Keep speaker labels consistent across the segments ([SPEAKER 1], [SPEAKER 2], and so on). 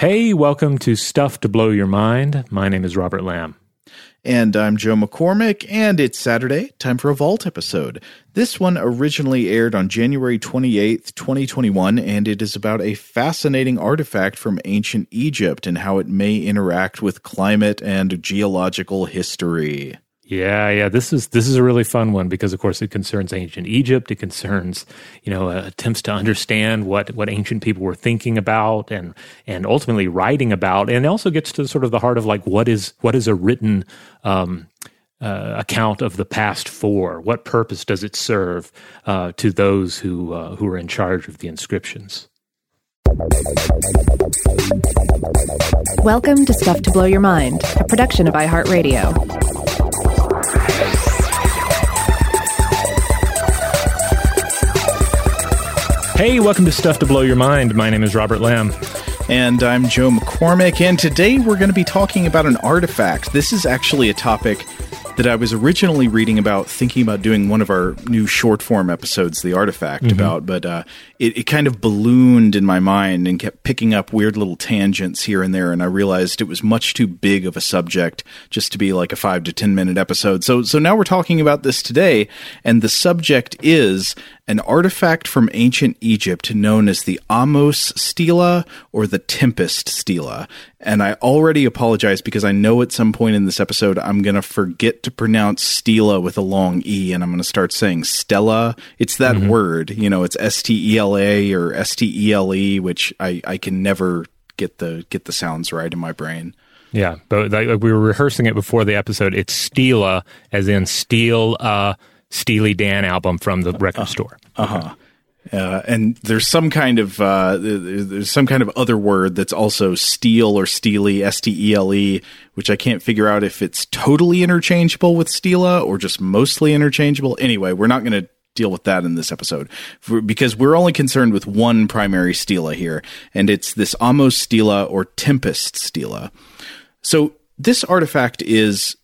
[SPEAKER 1] Hey, welcome to Stuff to Blow Your Mind. My name is Robert Lamb.
[SPEAKER 2] And I'm Joe McCormick, and it's Saturday, time for a Vault episode. This one originally aired on January 28th, 2021, and it is about a fascinating artifact from ancient Egypt and how it may interact with climate and geological history.
[SPEAKER 1] Yeah, yeah. This is this is a really fun one because, of course, it concerns ancient Egypt. It concerns, you know, uh, attempts to understand what what ancient people were thinking about and and ultimately writing about, and it also gets to sort of the heart of like what is what is a written um, uh, account of the past for? What purpose does it serve uh, to those who uh, who are in charge of the inscriptions?
[SPEAKER 3] Welcome to Stuff to Blow Your Mind, a production of iHeartRadio.
[SPEAKER 1] Hey, welcome to Stuff to Blow Your Mind. My name is Robert Lamb.
[SPEAKER 2] And I'm Joe McCormick, and today we're going to be talking about an artifact. This is actually a topic that I was originally reading about, thinking about doing one of our new short form episodes, The Artifact, mm-hmm. about, but uh, it, it kind of ballooned in my mind and kept picking up weird little tangents here and there. And I realized it was much too big of a subject just to be like a five to 10 minute episode. So, so now we're talking about this today. And the subject is an artifact from ancient Egypt known as the Ahmose Stela or the Tempest Stela. And I already apologize because I know at some point in this episode I'm going to forget to pronounce Stela with a long E and I'm going to start saying Stella. It's that mm-hmm. word, you know, it's S T E L Or S T E L E, which I, I can never get the get the sounds right in my brain.
[SPEAKER 1] Yeah, but like, we were rehearsing it before the episode. It's Stela, as in Steel, uh, Steely Dan album from the record uh, store.
[SPEAKER 2] Uh-huh. Uh, and there's some kind of uh, there's some kind of other word that's also steel or steely, S T E L E, which I can't figure out if it's totally interchangeable with stela or just mostly interchangeable. Anyway, we're not going to deal with that in this episode for, because we're only concerned with one primary stela here, and it's this Ahmose stela or Tempest stela. So this artifact is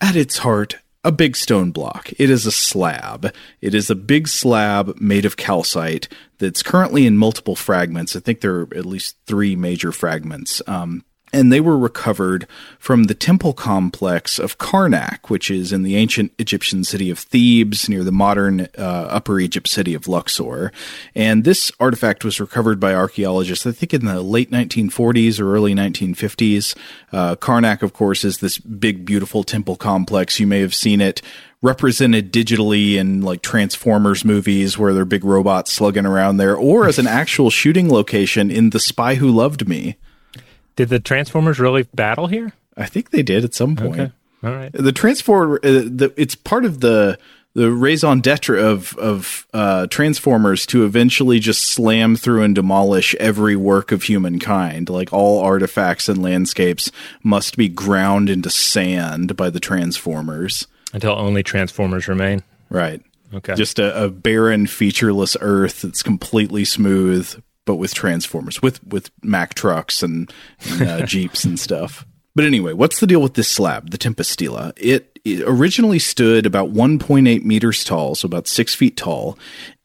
[SPEAKER 2] at its heart a big stone block. It is a slab. It is a big slab made of calcite that's currently in multiple fragments. I think there are at least three major fragments. Um, and they were recovered from the temple complex of Karnak, which is in the ancient Egyptian city of Thebes near the modern uh, Upper Egypt city of Luxor. And this artifact was recovered by archaeologists, I think, in the late 1940s or early 1950s. Uh, Karnak, of course, is this big, beautiful temple complex. You may have seen it represented digitally in like Transformers movies where they're big robots slugging around there, or as an actual shooting location in The Spy Who Loved Me.
[SPEAKER 1] Did the Transformers really battle here?
[SPEAKER 2] I think they did at some point.
[SPEAKER 1] Okay. All right.
[SPEAKER 2] The Transformer, uh, the, it's part of the the raison d'etre of of uh, Transformers to eventually just slam through and demolish every work of humankind. Like all artifacts and landscapes must be ground into sand by the Transformers
[SPEAKER 1] until only Transformers remain.
[SPEAKER 2] Right.
[SPEAKER 1] Okay.
[SPEAKER 2] Just a, a barren, featureless Earth that's completely smooth, but with transformers, with with Mack trucks and, and uh, jeeps and stuff. But anyway, what's the deal with this slab, the Tempest Stela? It, it originally stood about 1.8 meters tall, so about six feet tall,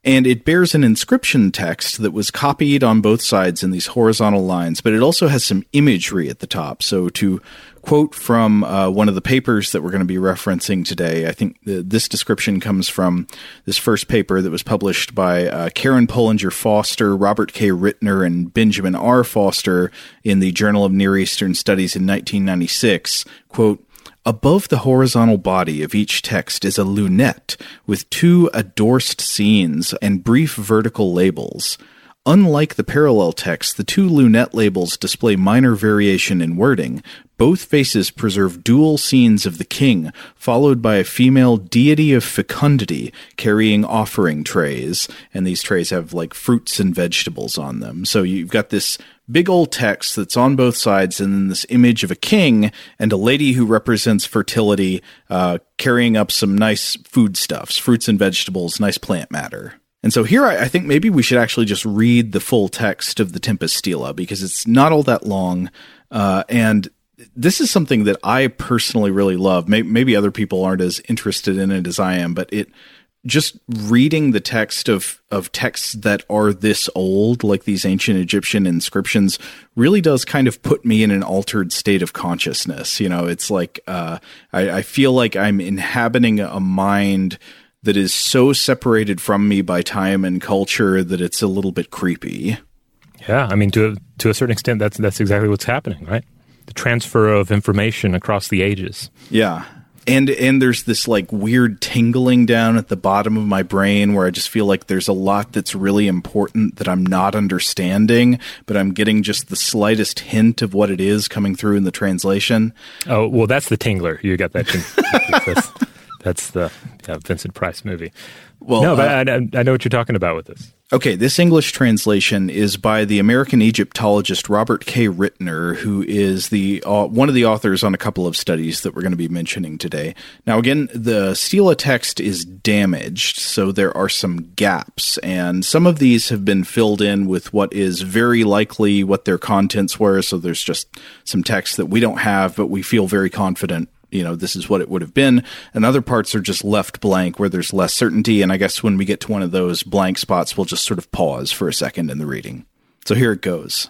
[SPEAKER 2] and it bears an inscription text that was copied on both sides in these horizontal lines, but it also has some imagery at the top. So to quote from uh, one of the papers that we're going to be referencing today. I think the, this description comes from this first paper that was published by uh, Karen Polinger Foster, Robert K. Ritner, and Benjamin R. Foster in the Journal of Near Eastern Studies in 1996. Quote, Above the horizontal body of each text is a lunette with two addorsed scenes and brief vertical labels. Unlike the parallel text, the two lunette labels display minor variation in wording. Both faces preserve dual scenes of the king, followed by a female deity of fecundity carrying offering trays. And these trays have like fruits and vegetables on them. So you've got this big old text that's on both sides, and then this image of a king and a lady who represents fertility uh, carrying up some nice foodstuffs, fruits and vegetables, nice plant matter. And so here I, I, think maybe we should actually just read the full text of the Tempest Stela because it's not all that long. Uh, and this is something that I personally really love. Maybe, other people aren't as interested in it as I am, but it just reading the text of of texts that are this old, like these ancient Egyptian inscriptions, really does kind of put me in an altered state of consciousness. You know, it's like uh, I, I feel like I'm inhabiting a mind that is so separated from me by time and culture that it's a little bit creepy.
[SPEAKER 1] Yeah, I mean, to a, to a certain extent, that's that's exactly what's happening, right? The transfer of information across the ages.
[SPEAKER 2] Yeah, and and there's this like weird tingling down at the bottom of my brain where I just feel like there's a lot that's really important that I'm not understanding, but I'm getting just the slightest hint of what it is coming through in the translation.
[SPEAKER 1] Oh well, that's the tingler. You got that. that's, that's the yeah, Vincent Price movie. Well, no, but uh, I, I know what you're talking about with this.
[SPEAKER 2] Okay, this English translation is by the American Egyptologist Robert K. Ritner, who is the uh, one of the authors on a couple of studies that we're going to be mentioning today. Now, again, the Stela text is damaged, so there are some gaps, and some of these have been filled in with what is very likely what their contents were. So there's just some text that we don't have, but we feel very confident you know this is what it would have been. And other parts are just left blank where there's less certainty. And i guess when we get to one of those blank spots we'll just sort of pause for a second in the reading. So here it goes.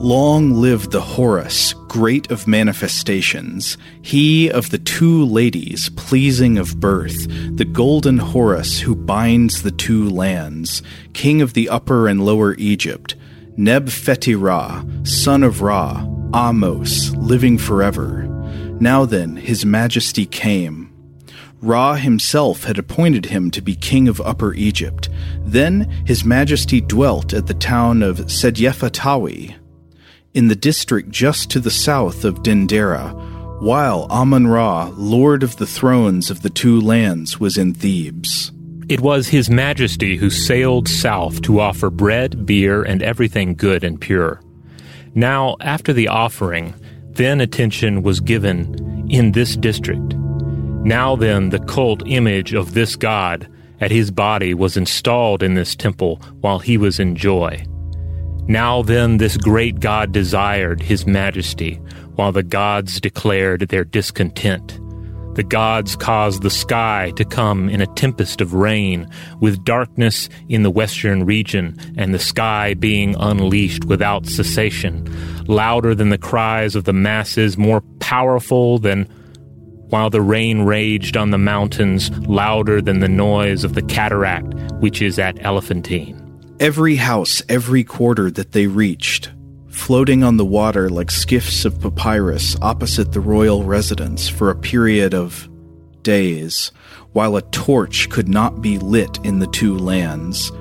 [SPEAKER 2] Long live the Horus, great of manifestations, he of the two ladies, pleasing of birth, the golden Horus who binds the two lands, king of the upper and lower Egypt, Neb Feti Ra, son of Ra, Ahmose, living forever. Now then, his majesty came. Ra himself had appointed him to be king of Upper Egypt. Then his majesty dwelt at the town of Sedyefatawi, in the district just to the south of Dendera, while Amun Ra, lord of the thrones of the two lands, was in Thebes.
[SPEAKER 1] It was His Majesty who sailed south to offer bread, beer, and everything good and pure. Now, after the offering, then attention was given in this district. Now then, the cult image of this god at his body was installed in this temple while he was in joy. Now then, this great god desired his majesty, while the gods declared their discontent. The gods caused the sky to come in a tempest of rain, with darkness in the western region, and the sky being unleashed without cessation, louder than the cries of the masses, more powerful than while the rain raged on the mountains, louder than the noise of the cataract which is at Elephantine.
[SPEAKER 2] Every house, every quarter that they reached, floating on the water like skiffs of papyrus opposite the royal residence for a period of days, while a torch could not be lit in the two lands.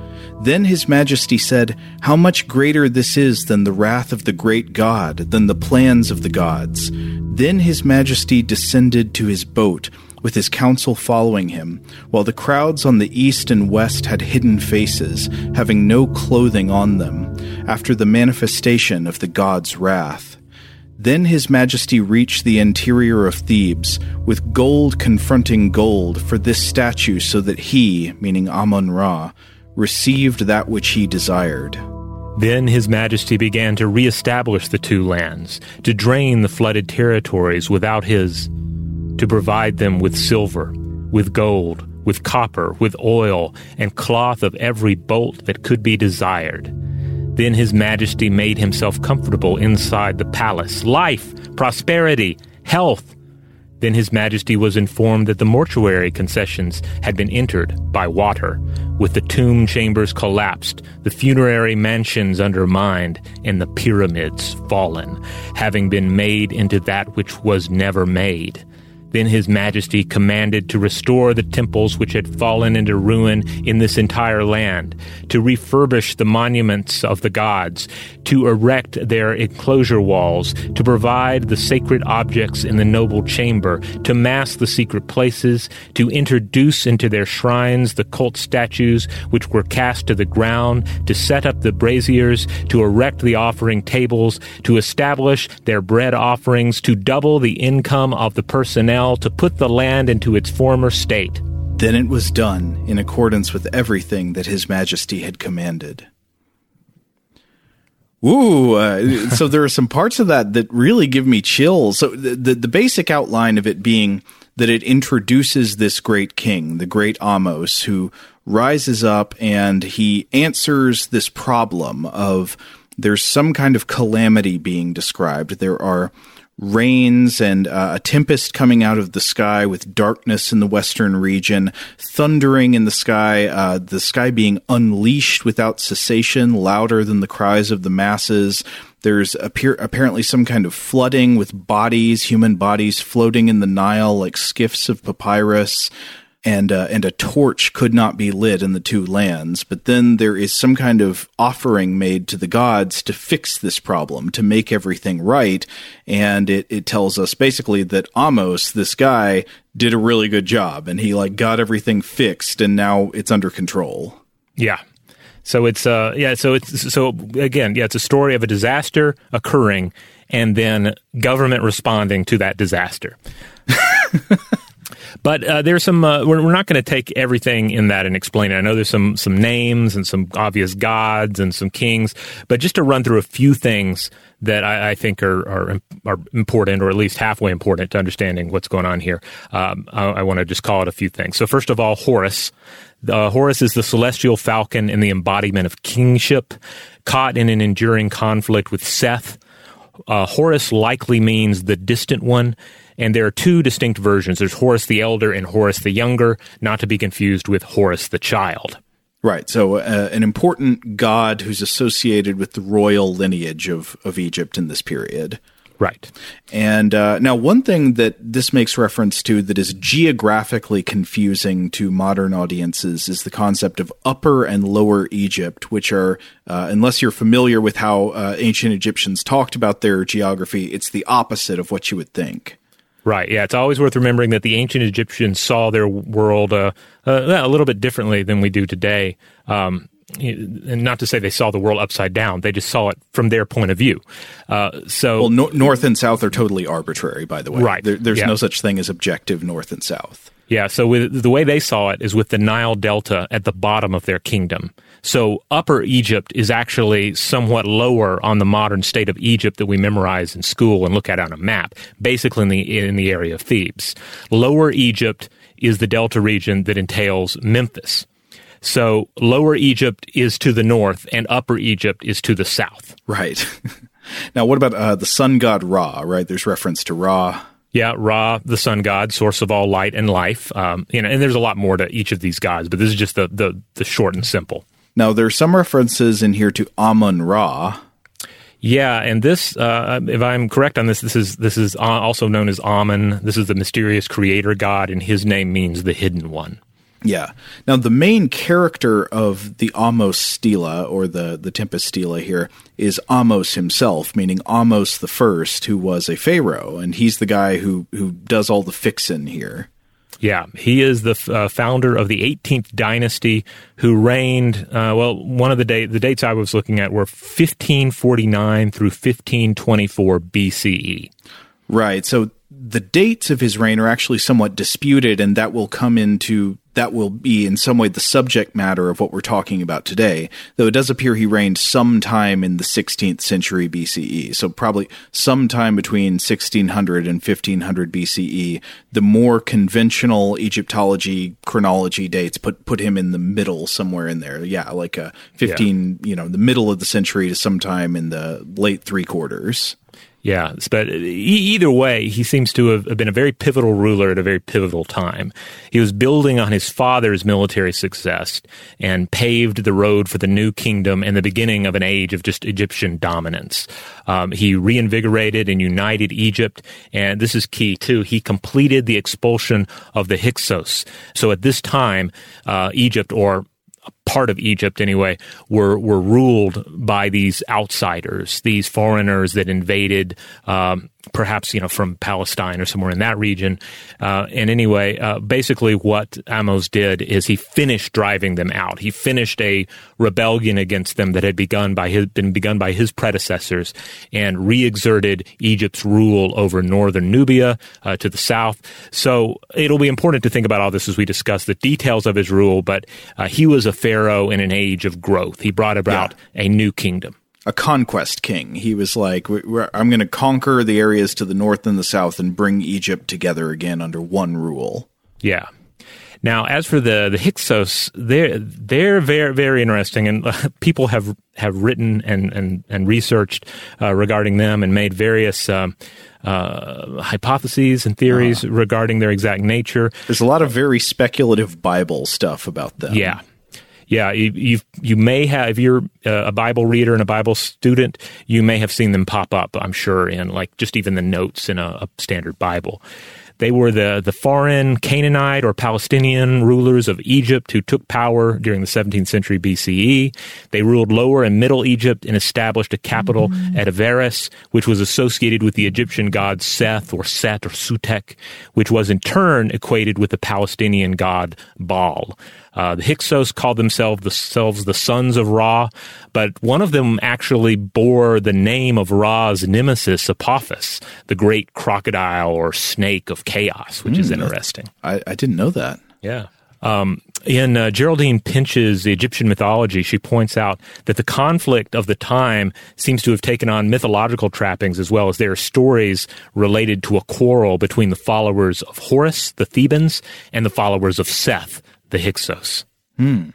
[SPEAKER 2] Then his majesty said, How much greater this is than the wrath of the great God, than the plans of the gods. Then his majesty descended to his boat with his council following him, while the crowds on the east and west had hidden faces, having no clothing on them, after the manifestation of the god's wrath. Then his majesty reached the interior of Thebes, with gold confronting gold for this statue, so that he, meaning Amun Ra, received that which he desired.
[SPEAKER 1] Then His Majesty began to re-establish the two lands, to drain the flooded territories without his to provide them with silver, with gold, with copper, with oil, and cloth of every bolt that could be desired. Then His Majesty made himself comfortable inside the palace. Life, prosperity, health. Then His Majesty was informed that the mortuary concessions had been entered by water, with the tomb chambers collapsed, the funerary mansions undermined, and the pyramids fallen, having been made into that which was never made. Then His Majesty commanded to restore the temples which had fallen into ruin in this entire land, to refurbish the monuments of the gods, to erect their enclosure walls, to provide the sacred objects in the noble chamber, to mask the secret places, to introduce into their shrines the cult statues which were cast to the ground, to set up the braziers, to erect the offering tables, to establish their bread offerings, to double the income of the personnel, to put the land into its former state.
[SPEAKER 2] Then it was done in accordance with everything that His Majesty had commanded. Ooh, uh, so there are some parts of that that really give me chills. So the, the, the basic outline of it being that it introduces this great king, the great Ahmose, who rises up and he answers this problem of there's some kind of calamity being described. There are rains and uh, a tempest coming out of the sky with darkness in the western region, thundering in the sky, uh, the sky being unleashed without cessation, louder than the cries of the masses. There's appear- apparently some kind of flooding with bodies, human bodies floating in the Nile like skiffs of papyrus and uh, and a torch could not be lit in the two lands. But then there is some kind of offering made to the gods to fix this problem, to make everything right. And it, it tells us basically that Ahmose, this guy, did a really good job, and he like got everything fixed, and now it's under control.
[SPEAKER 1] Yeah. So it's uh yeah so it's so again yeah it's a story of a disaster occurring and then government responding to that disaster. But uh, there's some. Uh, we're, we're, not going to take everything in that and explain it. I know there's some some names and some obvious gods and some kings, but just to run through a few things that I, I think are, are, are important, or at least halfway important to understanding what's going on here. Um, I, I want to just call it a few things. So first of all, Horus. Uh, Horus is the celestial falcon and the embodiment of kingship, caught in an enduring conflict with Seth. Uh, Horus likely means the distant one and there are two distinct versions. There's Horus the Elder and Horus the Younger, not to be confused with Horus the Child.
[SPEAKER 2] Right. So, uh, an important god who's associated with the royal lineage of, of Egypt in this period.
[SPEAKER 1] Right.
[SPEAKER 2] And uh, now, one thing that this makes reference to that is geographically confusing to modern audiences is the concept of Upper and Lower Egypt, which are, uh, unless you're familiar with how uh, ancient Egyptians talked about their geography, it's the opposite of what you would think.
[SPEAKER 1] Right. Yeah. It's always worth remembering that the ancient Egyptians saw their world uh, uh, a little bit differently than we do today. Um, and not to say they saw the world upside down, they just saw it from their point of view. Uh, so,
[SPEAKER 2] well, no- north and south are totally arbitrary, by the way.
[SPEAKER 1] Right.
[SPEAKER 2] There, there's
[SPEAKER 1] yeah.
[SPEAKER 2] no such thing as objective north and south.
[SPEAKER 1] Yeah. So, with, the way they saw it is with the Nile Delta at the bottom of their kingdom. So Upper Egypt is actually somewhat lower on the modern state of Egypt that we memorize in school and look at on a map, basically in the, in the area of Thebes. Lower Egypt is the delta region that entails Memphis. So Lower Egypt is to the north and Upper Egypt is to the south.
[SPEAKER 2] Right. now, what about uh, the sun god Ra, right? There's reference to Ra.
[SPEAKER 1] Yeah, Ra, the sun god, source of all light and life. Um, you know, and there's a lot more to each of these gods, but this is just the, the, the short and simple.
[SPEAKER 2] Now, there's some references in here to Amun Ra.
[SPEAKER 1] Yeah, and this, uh, if I'm correct on this, this is this is also known as Amun. This is the mysterious creator god, and his name means the hidden one.
[SPEAKER 2] Yeah. Now, the main character of the Ahmose Stela, or the, the Tempest Stela here, is Ahmose himself, meaning Ahmose the First, who was a pharaoh, and he's the guy who, who does all the fixin' here.
[SPEAKER 1] Yeah, he is the uh, founder of the 18th dynasty, who reigned. Uh, well, one of the date the dates I was looking at were 1549 through 1524 BCE.
[SPEAKER 2] Right. So the dates of his reign are actually somewhat disputed, and that will come into that will be in some way the subject matter of what we're talking about today. Though it does appear he reigned sometime in the 16th century BCE, so probably sometime between 1600 and 1500 BCE. The more conventional Egyptology chronology dates put put him in the middle somewhere in there. Yeah, like uh, a 15, yeah. you know, the middle of the century to sometime in the late three quarters.
[SPEAKER 1] Yeah, but either way, he seems to have been a very pivotal ruler at a very pivotal time. He was building on his father's military success and paved the road for the new kingdom and the beginning of an age of just Egyptian dominance. Um, he reinvigorated and united Egypt, and this is key too. He completed the expulsion of the Hyksos. So at this time, uh, Egypt, or part of Egypt anyway, were were ruled by these outsiders, these foreigners that invaded um, perhaps you know from Palestine or somewhere in that region. Uh, and anyway, uh, basically, what Ahmose did is he finished driving them out. He finished a rebellion against them that had begun by his been begun by his predecessors, and re-exerted Egypt's rule over northern Nubia uh, to the south. So it'll be important to think about all this as we discuss the details of his rule. But uh, he was a pharaoh in an age of growth. He brought about yeah. a new kingdom.
[SPEAKER 2] a conquest king. He was like, "I'm going to conquer the areas to the north and the south and bring Egypt together again under one rule."
[SPEAKER 1] Yeah. Now, as for the the Hyksos, they're they're very very interesting, and uh, people have have written and and and researched uh, regarding them and made various. Um, uh, hypotheses and theories uh, regarding their exact nature.
[SPEAKER 2] There's a lot of very speculative Bible stuff about them.
[SPEAKER 1] Yeah, yeah, you you, you may have if you're a Bible reader and a Bible student, you may have seen them pop up. I'm sure in like just even the notes in a, a standard Bible. They were the, the foreign Canaanite or Palestinian rulers of Egypt who took power during the 17th century BCE. They ruled Lower and Middle Egypt and established a capital mm-hmm. at Avaris, which was associated with the Egyptian god Seth or Set or Sutekh, which was in turn equated with the Palestinian god Baal. Uh, the Hyksos called themselves, themselves the sons of Ra, but one of them actually bore the name of Ra's nemesis, Apophis, the great crocodile or snake of chaos, which mm, is hmm. interesting.
[SPEAKER 2] I, I, didn't know that.
[SPEAKER 1] Yeah. Um, in uh, Geraldine Pinch's Egyptian mythology, she points out that the conflict of the time seems to have taken on mythological trappings as well as there are stories related to a quarrel between the followers of Horus, the Thebans, and the followers of Seth, the Hyksos.
[SPEAKER 2] Hmm.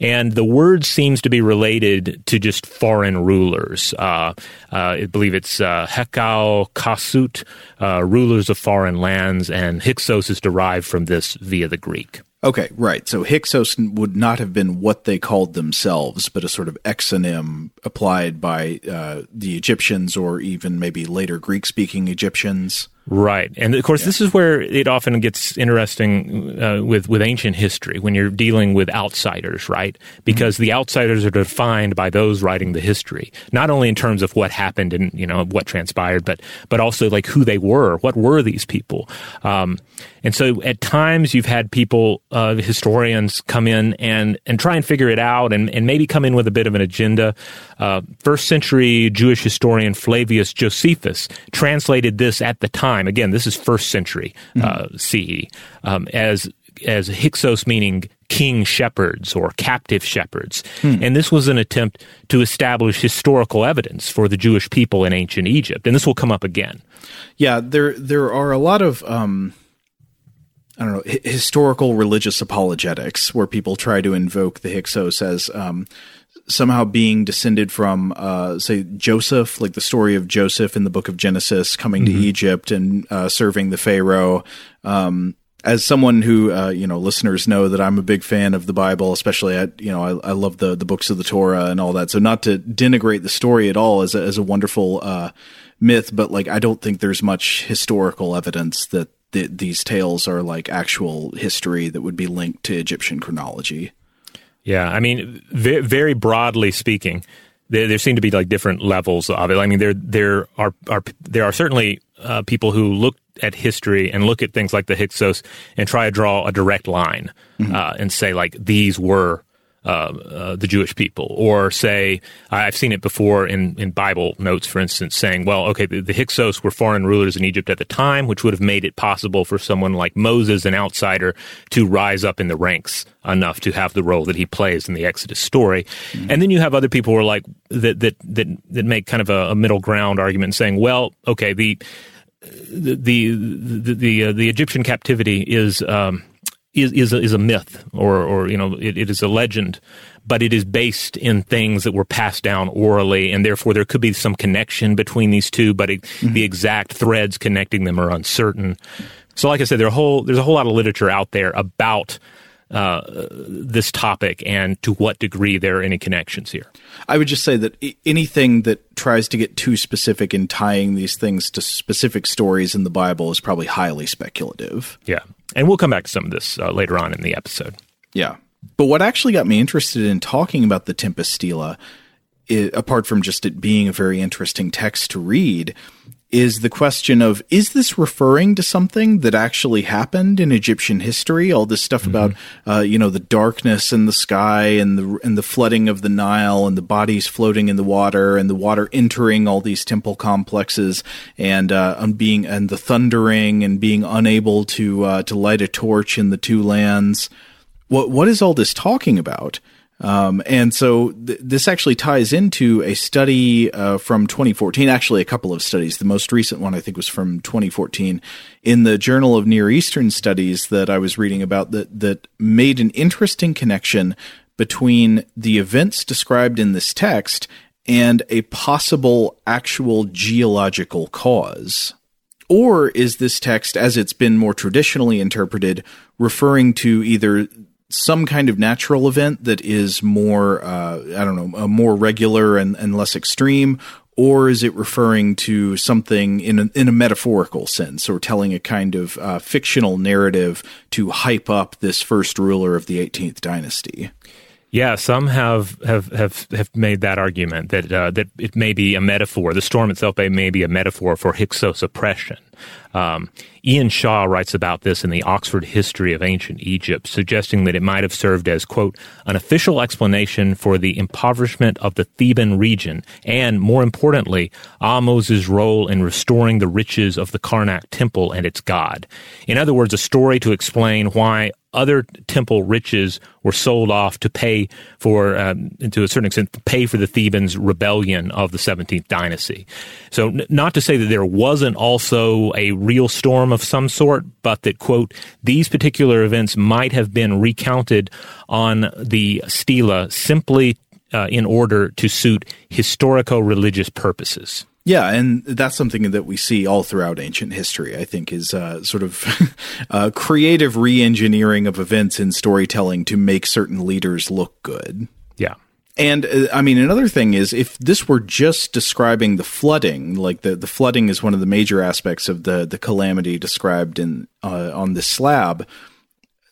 [SPEAKER 1] And the word seems to be related to just foreign rulers. Uh, uh, I believe it's uh, Hekau Kasut, uh, rulers of foreign lands, and Hyksos is derived from this via the Greek.
[SPEAKER 2] Okay, right. So Hyksos would not have been what they called themselves, but a sort of exonym applied by uh, the Egyptians or even maybe later Greek speaking Egyptians.
[SPEAKER 1] Right, and of course, yeah. this is where it often gets interesting uh, with with ancient history when you're dealing with outsiders, right? Because mm-hmm. the outsiders are defined by those writing the history, not only in terms of what happened and you know what transpired, but but also like who they were. What were these people? Um, and so at times you've had people, uh, historians, come in and and try and figure it out, and and maybe come in with a bit of an agenda. Uh, first century Jewish historian Flavius Josephus translated this at the time. Again, this is first century uh, mm-hmm. CE um, as as Hyksos meaning king shepherds or captive shepherds. Hmm. And this was an attempt to establish historical evidence for the Jewish people in ancient Egypt. And this will come up again.
[SPEAKER 2] Yeah, there there are a lot of um, I don't know h- historical religious apologetics where people try to invoke the Hyksos as um, somehow being descended from, uh, say, Joseph, like the story of Joseph in the book of Genesis coming mm-hmm. to Egypt and uh, serving the Pharaoh. Um, as someone who, uh, you know, listeners know that I'm a big fan of the Bible, especially at, you know, I, I, love the the books of the Torah and all that. So not to denigrate the story at all as a, as a wonderful uh, myth, but like I don't think there's much historical evidence that th- these tales are like actual history that would be linked to Egyptian chronology.
[SPEAKER 1] Yeah, I mean, very, very broadly speaking, there, there, seem to be like different levels of it. I mean, there there are, are there are certainly uh, people who look at history and look at things like the Hyksos and try to draw a direct line mm-hmm. uh, and say like these were uh, uh, the Jewish people, or say I've seen it before in, in Bible notes, for instance, saying, well, okay, the, the, Hyksos were foreign rulers in Egypt at the time, which would have made it possible for someone like Moses, an outsider, to rise up in the ranks enough to have the role that he plays in the Exodus story. Mm-hmm. And then you have other people who are like that that that that make kind of a, a middle ground argument, saying, well, okay, the the the the, the, uh, the Egyptian captivity is. Um, is is a, is a myth or or you know it, it is a legend, but it is based in things that were passed down orally, and therefore there could be some connection between these two, but it, mm-hmm. the exact threads connecting them are uncertain. So, like I said, there whole there's a whole lot of literature out there about uh, this topic and to what degree there are any connections here.
[SPEAKER 2] I would just say that anything that tries to get too specific in tying these things to specific stories in the Bible is probably highly speculative.
[SPEAKER 1] Yeah. And we'll come back to some of this uh, later on in the episode.
[SPEAKER 2] Yeah. But what actually got me interested in talking about the Tempest Stela, apart from just it being a very interesting text to read, is the question of is this referring to something that actually happened in Egyptian history? All this stuff mm-hmm. about uh, you know the darkness in the sky and the and the flooding of the Nile and the bodies floating in the water and the water entering all these temple complexes and uh, being and the thundering and being unable to uh, to light a torch in the two lands. What what is all this talking about? Um, and so th- this actually ties into a study uh, from 2014, actually, a couple of studies. The most recent one, I think, was from 2014 in the Journal of Near Eastern Studies that I was reading about that, that made an interesting connection between the events described in this text and a possible actual geological cause. Or is this text, as it's been more traditionally interpreted, referring to either some kind of natural event that is more, uh, I don't know, more regular and, and less extreme, or is it referring to something in a, in a metaphorical sense, or telling a kind of uh, fictional narrative to hype up this first ruler of the 18th dynasty?
[SPEAKER 1] Yeah, some have have have, have made that argument that uh, that it may be a metaphor. The storm itself may be a metaphor for Hyksos oppression. Um, Ian Shaw writes about this in the Oxford History of Ancient Egypt, suggesting that it might have served as, quote, an official explanation for the impoverishment of the Theban region and, more importantly, Ahmose's role in restoring the riches of the Karnak temple and its god. In other words, a story to explain why other temple riches were sold off to pay for, um, to a certain extent, pay for the Thebans' rebellion of the 17th dynasty. So, n- not to say that there wasn't also a real storm of some sort, but that, quote, these particular events might have been recounted on the stela simply uh, in order to suit historico religious purposes.
[SPEAKER 2] Yeah, and that's something that we see all throughout ancient history. I think is uh, sort of uh, creative re-engineering of events in storytelling to make certain leaders look good.
[SPEAKER 1] Yeah.
[SPEAKER 2] And uh, I mean, another thing is if this were just describing the flooding, like the, the flooding is one of the major aspects of the the calamity described in uh, on this slab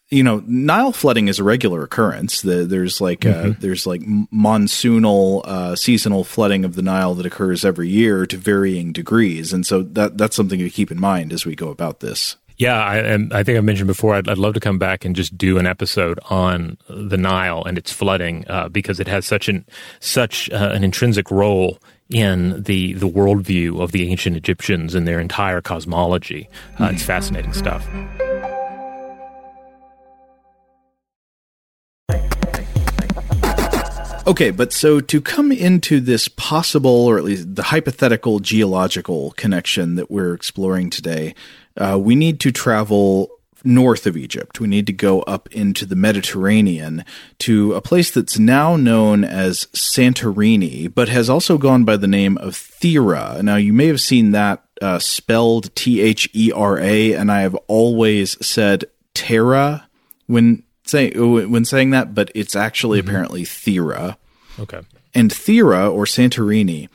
[SPEAKER 2] you know, Nile flooding is a regular occurrence. The, there's like uh, mm-hmm. there's like monsoonal, uh, seasonal flooding of the Nile that occurs every year to varying degrees, and so that that's something to keep in mind as we go about this.
[SPEAKER 1] Yeah, I, and I think I mentioned before. I'd, I'd, love to come back and just do an episode on the Nile and its flooding uh, because it has such an such uh, an intrinsic role in the the worldview of the ancient Egyptians and their entire cosmology. Uh, it's fascinating stuff.
[SPEAKER 2] Okay, but so to come into this possible, or at least the hypothetical geological connection that we're exploring today, uh, we need to travel north of Egypt. We need to go up into the Mediterranean to a place that's now known as Santorini, but has also gone by the name of Thera. Now, you may have seen that uh, spelled T H E R A, and I have always said Terra when say when saying that, but it's actually mm-hmm. apparently Thera.
[SPEAKER 1] Okay.
[SPEAKER 2] And Thera or Santorini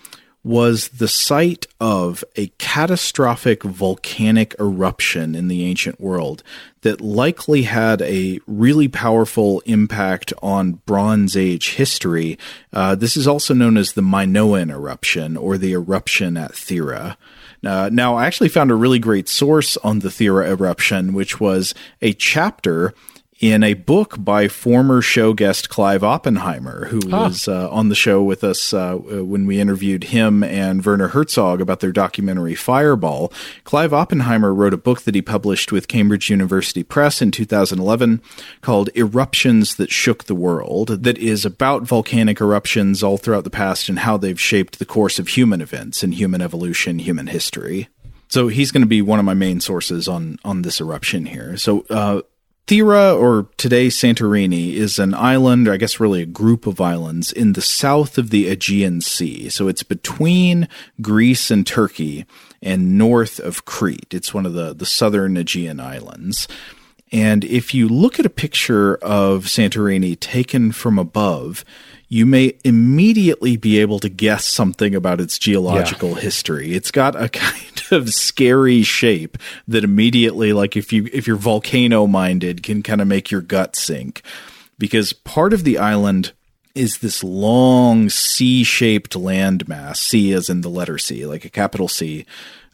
[SPEAKER 2] was the site of a catastrophic volcanic eruption in the ancient world that likely had a really powerful impact on Bronze Age history. Uh, this is also known as the Minoan eruption or the eruption at Thera. Uh, now, I actually found a really great source on the Thera eruption, which was a chapter in a book by former show guest Clive Oppenheimer, who ah. was uh, on the show with us uh, when we interviewed him and Werner Herzog about their documentary Fireball. Clive Oppenheimer wrote a book that he published with Cambridge University Press in 2011 called Eruptions That Shook the World, that is about volcanic eruptions all throughout the past and how they've shaped the course of human events and human evolution, human history. So he's going to be one of my main sources on on this eruption here. So uh, Thera, or today Santorini, is an island, or I guess really a group of islands, in the south of the Aegean Sea. So it's between Greece and Turkey and north of Crete. It's one of the, the southern Aegean islands. And if you look at a picture of Santorini taken from above, you may immediately be able to guess something about its geological yeah. history. It's got a kind of scary shape that immediately, like if you if you're volcano minded, can kind of make your gut sink. Because part of the island is this long C-shaped landmass, C as in the letter C, like a capital C,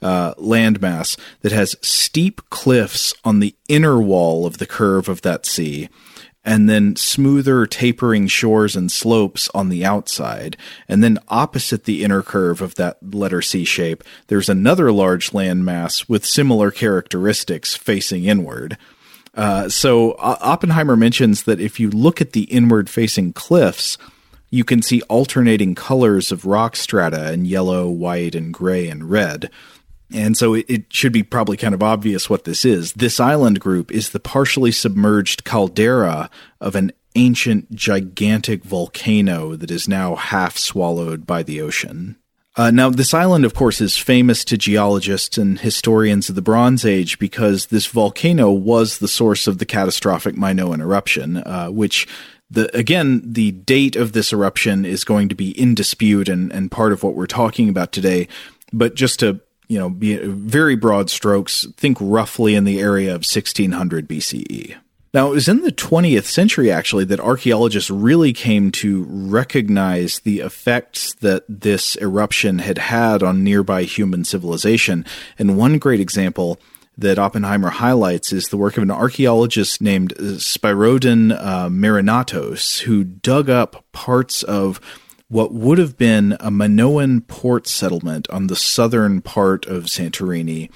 [SPEAKER 2] uh, landmass that has steep cliffs on the inner wall of the curve of that C and then smoother tapering shores and slopes on the outside. And then opposite the inner curve of that letter C shape, there's another large landmass with similar characteristics facing inward. Uh, so Oppenheimer mentions that if you look at the inward facing cliffs, you can see alternating colors of rock strata in yellow, white, and gray and red. And so it, it, should be probably kind of obvious what this is. This island group is the partially submerged caldera of an ancient, gigantic volcano that is now half swallowed by the ocean. Uh, now, this island, of course, is famous to geologists and historians of the Bronze Age because this volcano was the source of the catastrophic Minoan eruption, uh, which the again the date of this eruption is going to be in dispute and, and part of what we're talking about today. But just to you know be very broad strokes, think roughly in the area of 1600 BCE. Now, it was in the 20th century, actually, that archaeologists really came to recognize the effects that this eruption had had on nearby human civilization. And one great example that Oppenheimer highlights is the work of an archaeologist named Spyridon uh, Marinatos, who dug up parts of what would have been a Minoan port settlement on the southern part of Santorini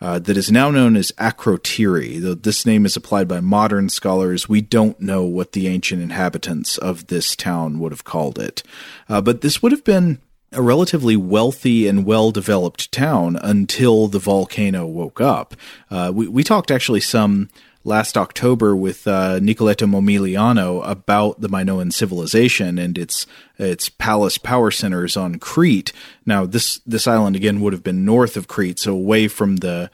[SPEAKER 2] uh, that is now known as Akrotiri. Though this name is applied by modern scholars, we don't know what the ancient inhabitants of this town would have called it. Uh, but this would have been a relatively wealthy and well developed town until the volcano woke up. Uh, we, we talked actually some last October with uh, Nicoletta Momigliano about the Minoan civilization and its its palace power centers on Crete. Now, this this island again would have been north of Crete, so away from the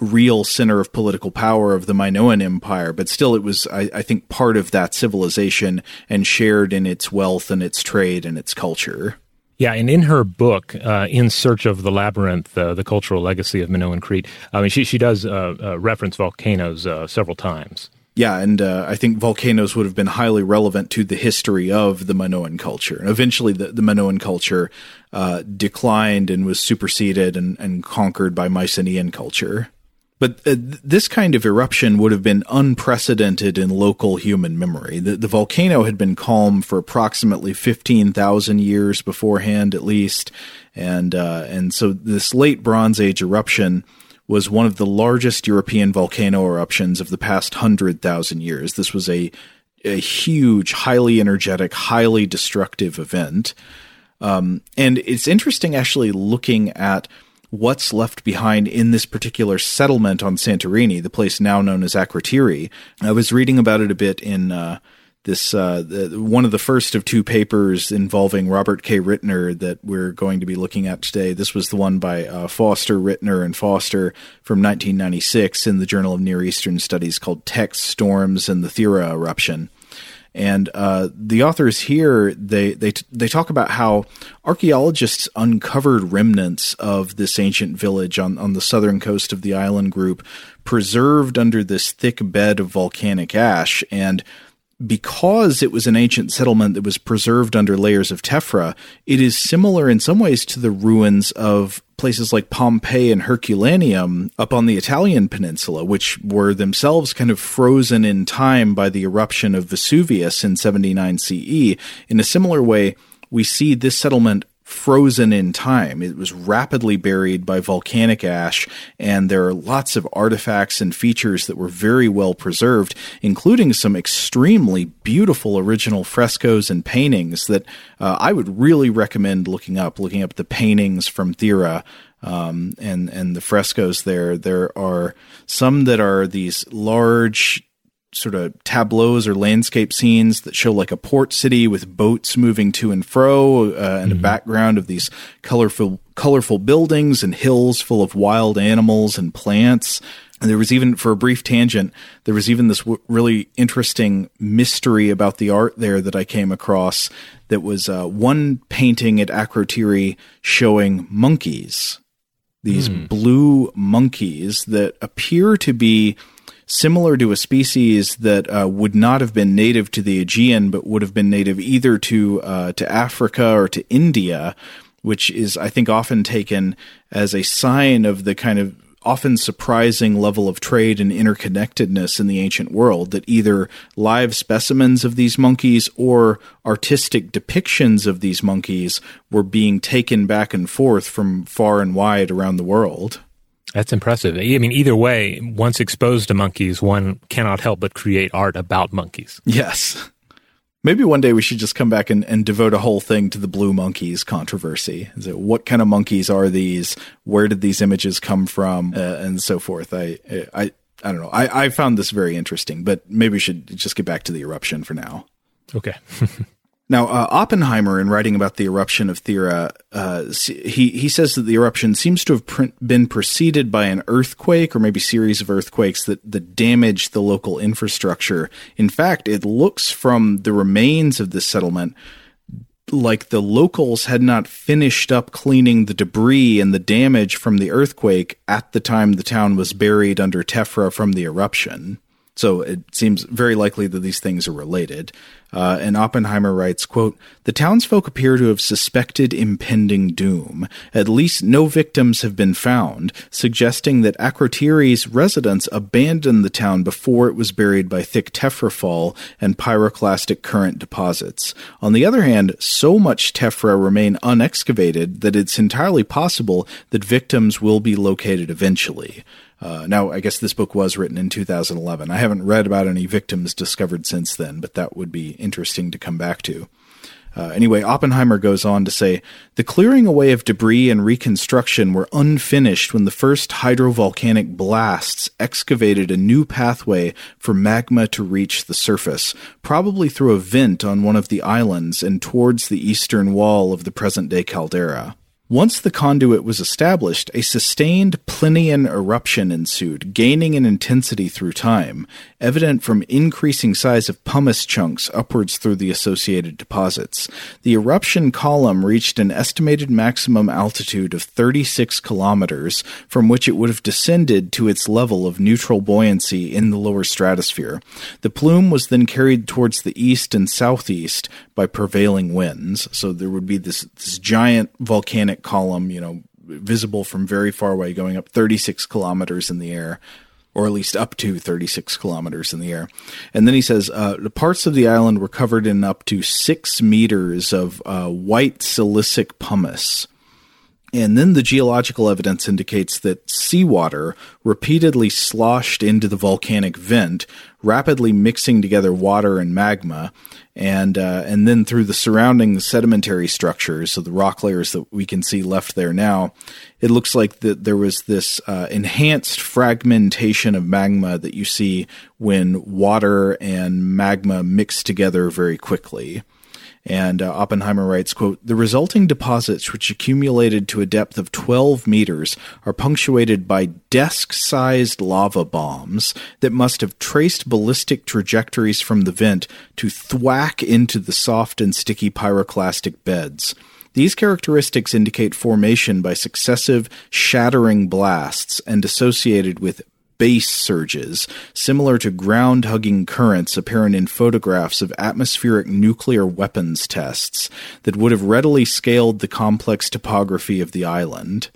[SPEAKER 2] real center of political power of the Minoan Empire, but still it was, I, I think, part of that civilization and shared in its wealth and its trade and its culture.
[SPEAKER 1] Yeah, and in her book, uh, "In Search of the Labyrinth: uh, The Cultural Legacy of Minoan Crete," I mean, she she does uh, uh reference volcanoes uh, several times.
[SPEAKER 2] Yeah, and uh, I think volcanoes would have been highly relevant to the history of the Minoan culture. And eventually, the, the Minoan culture declined and was superseded and, and conquered by Mycenaean culture. But uh, this kind of eruption would have been unprecedented in local human memory. The, the volcano had been calm for approximately 15,000 years beforehand, at least. And, uh, and so this late Bronze Age eruption was one of the largest European volcano eruptions of the past 100,000 years. This was a, a huge, highly energetic, highly destructive event. Um, and it's interesting actually looking at what's left behind in this particular settlement on Santorini, the place now known as Akrotiri. I was reading about it a bit in uh, this uh, the, one of the first of two papers involving Robert K. Ritner that we're going to be looking at today. This was the one by uh, Foster, Ritner, and Foster from 1996 in the Journal of Near Eastern Studies called Text Storms and the Thera Eruption. And uh, the authors here they they they talk about how archaeologists uncovered remnants of this ancient village on on the southern coast of the island group, preserved under this thick bed of volcanic ash, and because it was an ancient settlement that was preserved under layers of tephra, it is similar in some ways to the ruins of places like Pompeii and Herculaneum up on the Italian peninsula, which were themselves kind of frozen in time by the eruption of Vesuvius in 79 CE. In a similar way, we see this settlement frozen in time. It was rapidly buried by volcanic ash, and there are lots of artifacts and features that were very well preserved, including some extremely beautiful original frescoes and paintings that uh, I would really recommend looking up. Looking up the paintings from Thera. Um, and and the frescoes there. There are some that are these large sort of tableaus or landscape scenes that show like a port city with boats moving to and fro uh, and mm-hmm. a background of these colorful colorful buildings and hills full of wild animals and plants and there was even for a brief tangent there was even this w- really interesting mystery about the art there that i came across that was uh, one painting at akrotiri showing monkeys these mm. blue monkeys that appear to be similar to a species that uh, would not have been native to the Aegean, but would have been native either to uh, to Africa or to India, which is, I think, often taken as a sign of the kind of often surprising level of trade and interconnectedness in the ancient world that either live specimens of these monkeys or artistic depictions of these monkeys were being taken back and forth from far and wide around the world.
[SPEAKER 1] That's impressive. I mean, either way, once exposed to monkeys, one cannot help but create art about monkeys.
[SPEAKER 2] Yes. Maybe one day we should just come back and, and devote a whole thing to the blue monkeys controversy. Is it, what kind of monkeys are these? Where did these images come from? Uh, and so forth. I, I, I don't know. I, I found this very interesting, but maybe we should just get back to the eruption for now.
[SPEAKER 1] Okay.
[SPEAKER 2] Now, uh, Oppenheimer, in writing about the eruption of Thera, uh, he he says that the eruption seems to have been preceded by an earthquake or maybe series of earthquakes that that damaged the local infrastructure. In fact, it looks from the remains of this settlement like the locals had not finished up cleaning the debris and the damage from the earthquake at the time the town was buried under tephra from the eruption. So it seems very likely that these things are related. Uh, and Oppenheimer writes, quote, The townsfolk appear to have suspected impending doom. At least no victims have been found, suggesting that Akrotiri's residents abandoned the town before it was buried by thick tephra fall and pyroclastic current deposits. On the other hand, so much tephra remain unexcavated that it's entirely possible that victims will be located eventually. Uh, now, I guess this book was written in 2011. I haven't read about any victims discovered since then, but that would be interesting to come back to. Uh, anyway, Oppenheimer goes on to say the clearing away of debris and reconstruction were unfinished when the first hydrovolcanic blasts excavated a new pathway for magma to reach the surface, probably through a vent on one of the islands and towards the eastern wall of the present day caldera. Once the conduit was established, a sustained Plinian eruption ensued, gaining in intensity through time, evident from increasing size of pumice chunks upwards through the associated deposits. The eruption column reached an estimated maximum altitude of 36 kilometers, from which it would have descended to its level of neutral buoyancy in the lower stratosphere. The plume was then carried towards the east and southeast by prevailing winds, so there would be this, this giant volcanic column, you know, visible from very far away, going up 36 kilometers in the air, or at least up to 36 kilometers in the air. And then he says uh, the parts of the island were covered in up to six meters of uh, white silicic pumice. And then the geological evidence indicates that seawater repeatedly sloshed into the volcanic vent, rapidly mixing together water and magma, and uh, and then through the surrounding sedimentary structures, so the rock layers that we can see left there now, it looks like that there was this uh, enhanced fragmentation of magma that you see when water and magma mix together very quickly. And uh, Oppenheimer writes, quote, The resulting deposits, which accumulated to a depth of 12 meters, are punctuated by desk-sized lava bombs that must have traced ballistic trajectories from the vent to thwack into the soft and sticky pyroclastic beds. These characteristics indicate formation by successive shattering blasts and associated with base surges, similar to ground hugging currents apparent in photographs of atmospheric nuclear weapons tests that would have readily scaled the complex topography of the island.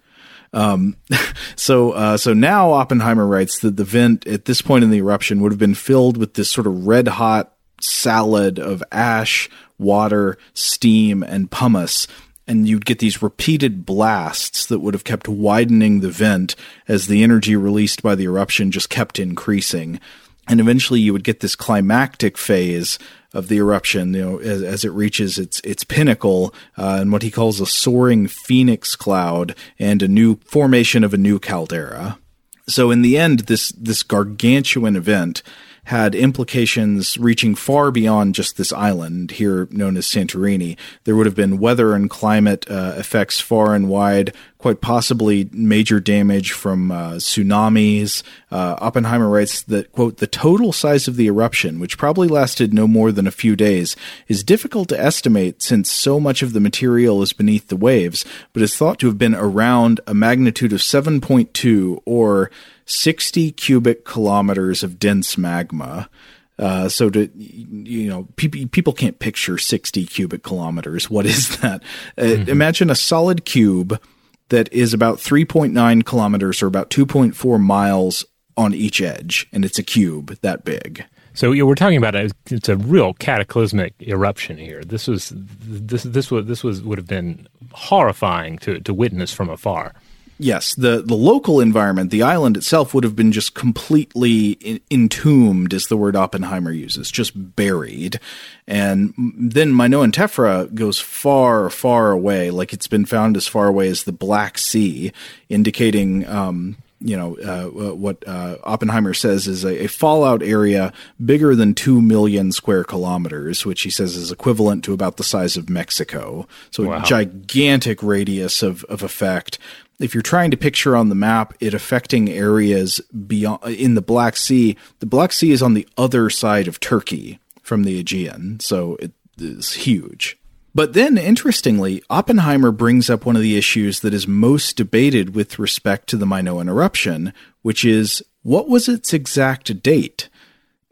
[SPEAKER 2] Um, so, uh, so now Oppenheimer writes that the vent at this point in the eruption would have been filled with this sort of red hot salad of ash, water, steam, and pumice and you'd get these repeated blasts that would have kept widening the vent as the energy released by the eruption just kept increasing. And eventually you would get this climactic phase of the eruption, you know, as, as it reaches its its pinnacle, uh, and what he calls a soaring phoenix cloud and a new formation of a new caldera. So in the end, this this gargantuan event had implications reaching far beyond just this island here known as Santorini. There would have been weather and climate uh, effects far and wide, quite possibly major damage from uh, tsunamis. Uh, Oppenheimer writes that, quote, the total size of the eruption, which probably lasted no more than a few days, is difficult to estimate since so much of the material is beneath the waves, but is thought to have been around a magnitude of 7.2 or 60 cubic kilometers of dense magma. Uh, so to you know, people people can't picture 60 cubic kilometers. What is that? Uh, mm-hmm. Imagine a solid cube that is about 3.9 kilometers or about 2.4 miles on each edge, and it's a cube that big.
[SPEAKER 1] So we're talking about a, it's a real cataclysmic eruption here. This was this this was this was would have been horrifying to to witness from afar.
[SPEAKER 2] Yes, the the local environment, the island itself, would have been just completely in, entombed, is the word Oppenheimer uses, just buried. And then Minoan Tephra goes far, far away, like it's been found as far away as the Black Sea, indicating um, you know uh, what uh, Oppenheimer says is a, a, fallout area bigger than two million square kilometers, which he says is equivalent to about the size of Mexico. So wow. a gigantic radius of of effect. If you're trying to picture on the map it affecting areas beyond in the Black Sea, the Black Sea is on the other side of Turkey from the Aegean, so it is huge. But then, interestingly, Oppenheimer brings up one of the issues that is most debated with respect to the Minoan eruption, which is what was its exact date?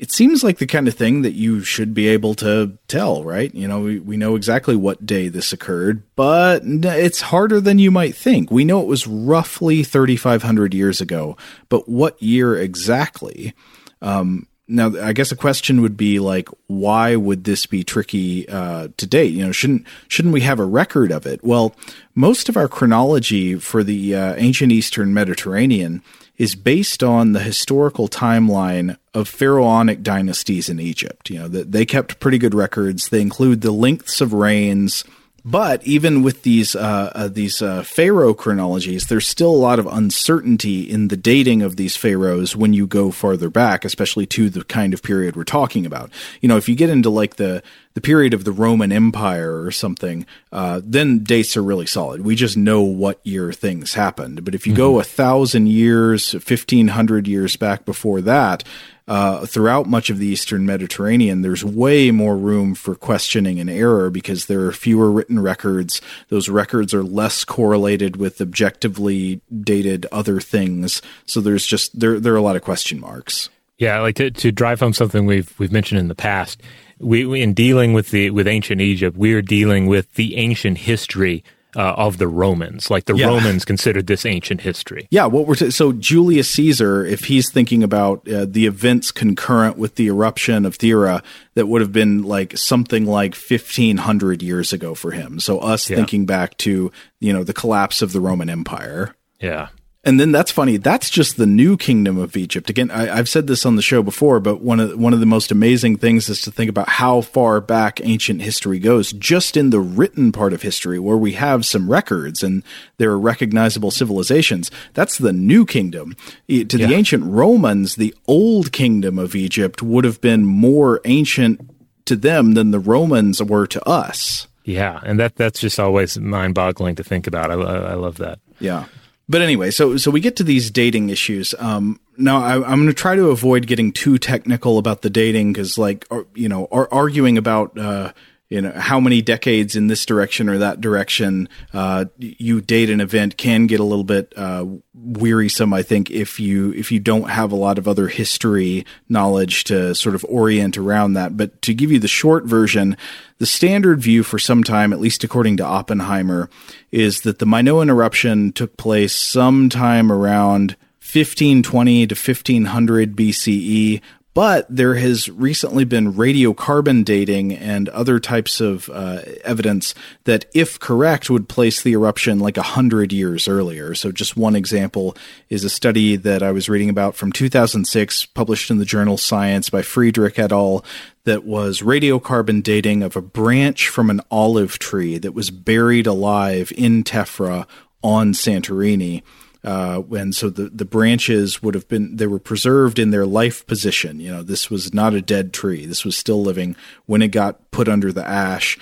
[SPEAKER 2] It seems like the kind of thing that you should be able to tell, right? You know, we, we know exactly what day this occurred, but it's harder than you might think. We know it was roughly 3,500 years ago, but what year exactly? Um, now, I guess a question would be like, why would this be tricky uh, to date? You know, shouldn't shouldn't we have a record of it? Well, most of our chronology for the uh, ancient Eastern Mediterranean is based on the historical timeline of pharaonic dynasties in Egypt. You know, they kept pretty good records. They include the lengths of reigns but even with these uh, uh, these uh, pharaoh chronologies, there's still a lot of uncertainty in the dating of these pharaohs when you go farther back, especially to the kind of period we're talking about. You know, if you get into like the the period of the Roman Empire or something, uh, then dates are really solid. We just know what year things happened. But if you mm-hmm. go a thousand years, fifteen hundred years back before that, uh, throughout much of the Eastern Mediterranean, there's way more room for questioning and error because there are fewer written records. Those records are less correlated with objectively dated other things. So there's just there there are a lot of question marks.
[SPEAKER 1] Yeah, like to, to drive home something we've we've mentioned in the past. We, we in dealing with the with ancient Egypt, we're dealing with the ancient history uh, of the Romans. Like the yeah. Romans considered this ancient history.
[SPEAKER 2] Yeah, what we're t- so Julius Caesar, if he's thinking about uh, the events concurrent with the eruption of Thera, that would have been like something like fifteen hundred years ago for him. So us yeah. thinking back to you know the collapse of the Roman Empire.
[SPEAKER 1] Yeah,
[SPEAKER 2] and then that's funny. That's just the new kingdom of Egypt. Again, I, have said this on the show before, but one of one of the most amazing things is to think about how far back ancient history goes. Just in the written part of history, where we have some records and there are recognizable civilizations, that's the new kingdom. To yeah. the ancient Romans, the old kingdom of Egypt would have been more ancient to them than the Romans were to us.
[SPEAKER 1] Yeah, and that that's just always mind-boggling to think about. I, I love that.
[SPEAKER 2] Yeah. But anyway, so so we get to these dating issues. Um, now I, am going to try to avoid getting too technical about the dating because, like, you know, arguing about uh, you know how many decades in this direction or that direction uh, you date an event can get a little bit uh, wearisome i think if you if you don't have a lot of other history knowledge to sort of orient around that. But to give you the short version the standard view for some time at least according to oppenheimer is that the minoan eruption took place sometime around 1520 to 1500 BCE but there has recently been radiocarbon dating and other types of uh, evidence that, if correct, would place the eruption like a hundred years earlier. So, just one example is a study that I was reading about from 2006, published in the journal Science by Friedrich et al., that was radiocarbon dating of a branch from an olive tree that was buried alive in Tephra on Santorini uh, and so the, the branches would have been they were preserved in their life position. You know, this was not a dead tree; this was still living when it got put under the ash.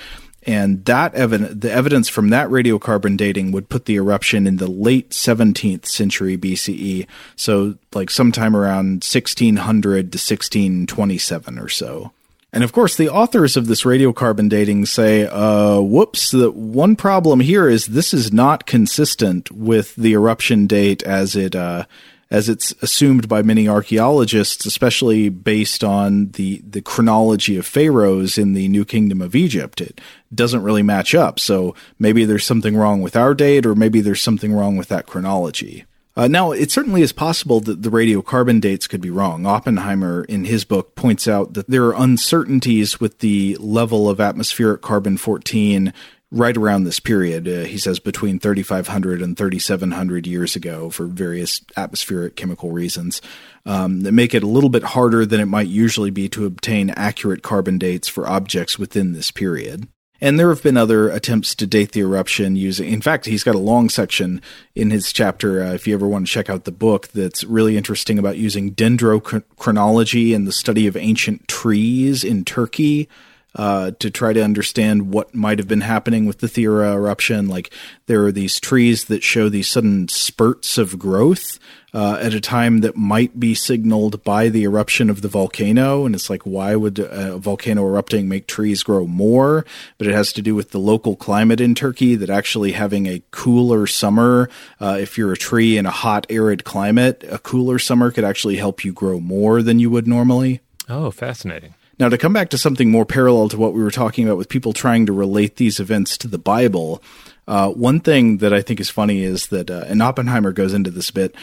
[SPEAKER 2] And that evidence, the evidence from that radiocarbon dating would put the eruption in the late 17th century BCE. So, like sometime around 1600 to 1627 or so. And of course, the authors of this radiocarbon dating say, uh, whoops, the one problem here is this is not consistent with the eruption date as it, uh, as it's assumed by many archaeologists, especially based on the, the chronology of pharaohs in the New Kingdom of Egypt. It doesn't really match up. So maybe there's something wrong with our date, or maybe there's something wrong with that chronology. Uh, now, it certainly is possible that the radiocarbon dates could be wrong. Oppenheimer, in his book, points out that there are uncertainties with the level of atmospheric carbon 14 right around this period. Uh, he says between 3,500 and 3,700 years ago for various atmospheric chemical reasons um, that make it a little bit harder than it might usually be to obtain accurate carbon dates for objects within this period. And there have been other attempts to date the eruption using, in fact, he's got a long section in his chapter, uh, if you ever want to check out the book, that's really interesting about using dendrochronology and the study of ancient trees in Turkey uh, to try to understand what might have been happening with the Thera eruption. Like there are these trees that show these sudden spurts of growth uh, at a time that might be signaled by the eruption of the volcano. And it's like, why would a volcano erupting make trees grow more? But it has to do with the local climate in Turkey that actually having a cooler summer, uh, if you're a tree in a hot, arid climate, a cooler summer could actually help you grow more than you would normally.
[SPEAKER 1] Oh, fascinating.
[SPEAKER 2] Now, to come back to something more parallel to what we were talking about with people trying to relate these events to the Bible, uh, one thing that I think is funny is that, uh, and Oppenheimer goes into this bit,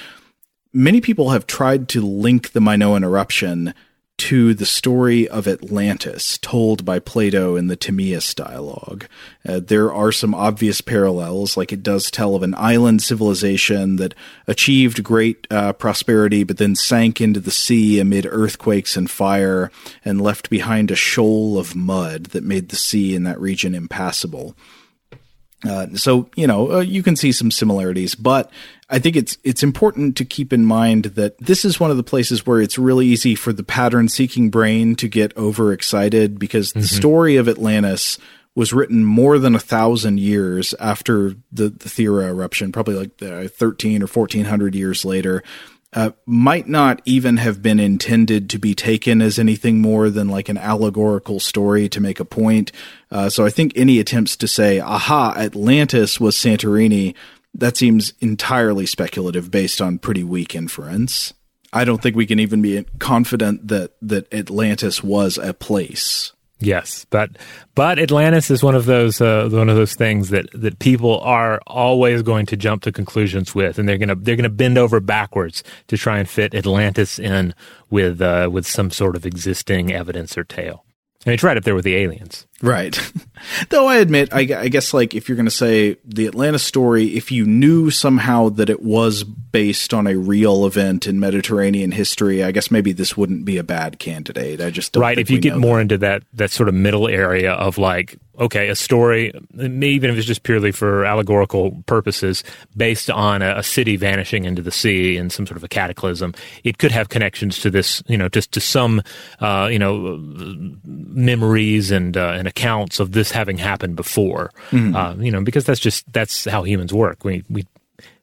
[SPEAKER 2] many people have tried to link the Minoan eruption to the story of Atlantis told by Plato in the Timaeus dialogue. Uh, there are some obvious parallels, like it does tell of an island civilization that achieved great uh, prosperity but then sank into the sea amid earthquakes and fire and left behind a shoal of mud that made the sea in that region impassable. Uh, so you know uh, you can see some similarities, but I think it's it's important to keep in mind that this is one of the places where it's really easy for the pattern seeking brain to get overexcited because mm-hmm. the story of Atlantis was written more than a thousand years after the, the Thera eruption, probably like uh, 13 or 1400 years later. Uh, might not even have been intended to be taken as anything more than like an allegorical story to make a point. Uh, so I think any attempts to say, aha, Atlantis was Santorini that seems entirely speculative based on pretty weak inference. I don't think we can even be confident that that Atlantis was a place.
[SPEAKER 1] Yes, but but Atlantis is one of those uh, one of those things that that people are always going to jump to conclusions with, and they're gonna they're gonna bend over backwards to try and fit Atlantis in with uh, with some sort of existing evidence or tale. And it's right up there with the aliens.
[SPEAKER 2] Right. Though I admit, I, I, guess, like, if you're going to say the Atlantis story, if you knew somehow that it was based on a real event in Mediterranean history, I guess maybe this wouldn't be a bad candidate. I just
[SPEAKER 1] right. if you get more that. into that that sort of middle area of like, okay, a story, even if it's just purely for allegorical purposes, based on a, a city vanishing into the sea in some sort of a cataclysm, it could have connections to this, you know, just to some, uh, you know, memories and uh, and accounts of this having happened before. Mm-hmm. Uh, you know, because that's just that's how humans work. We we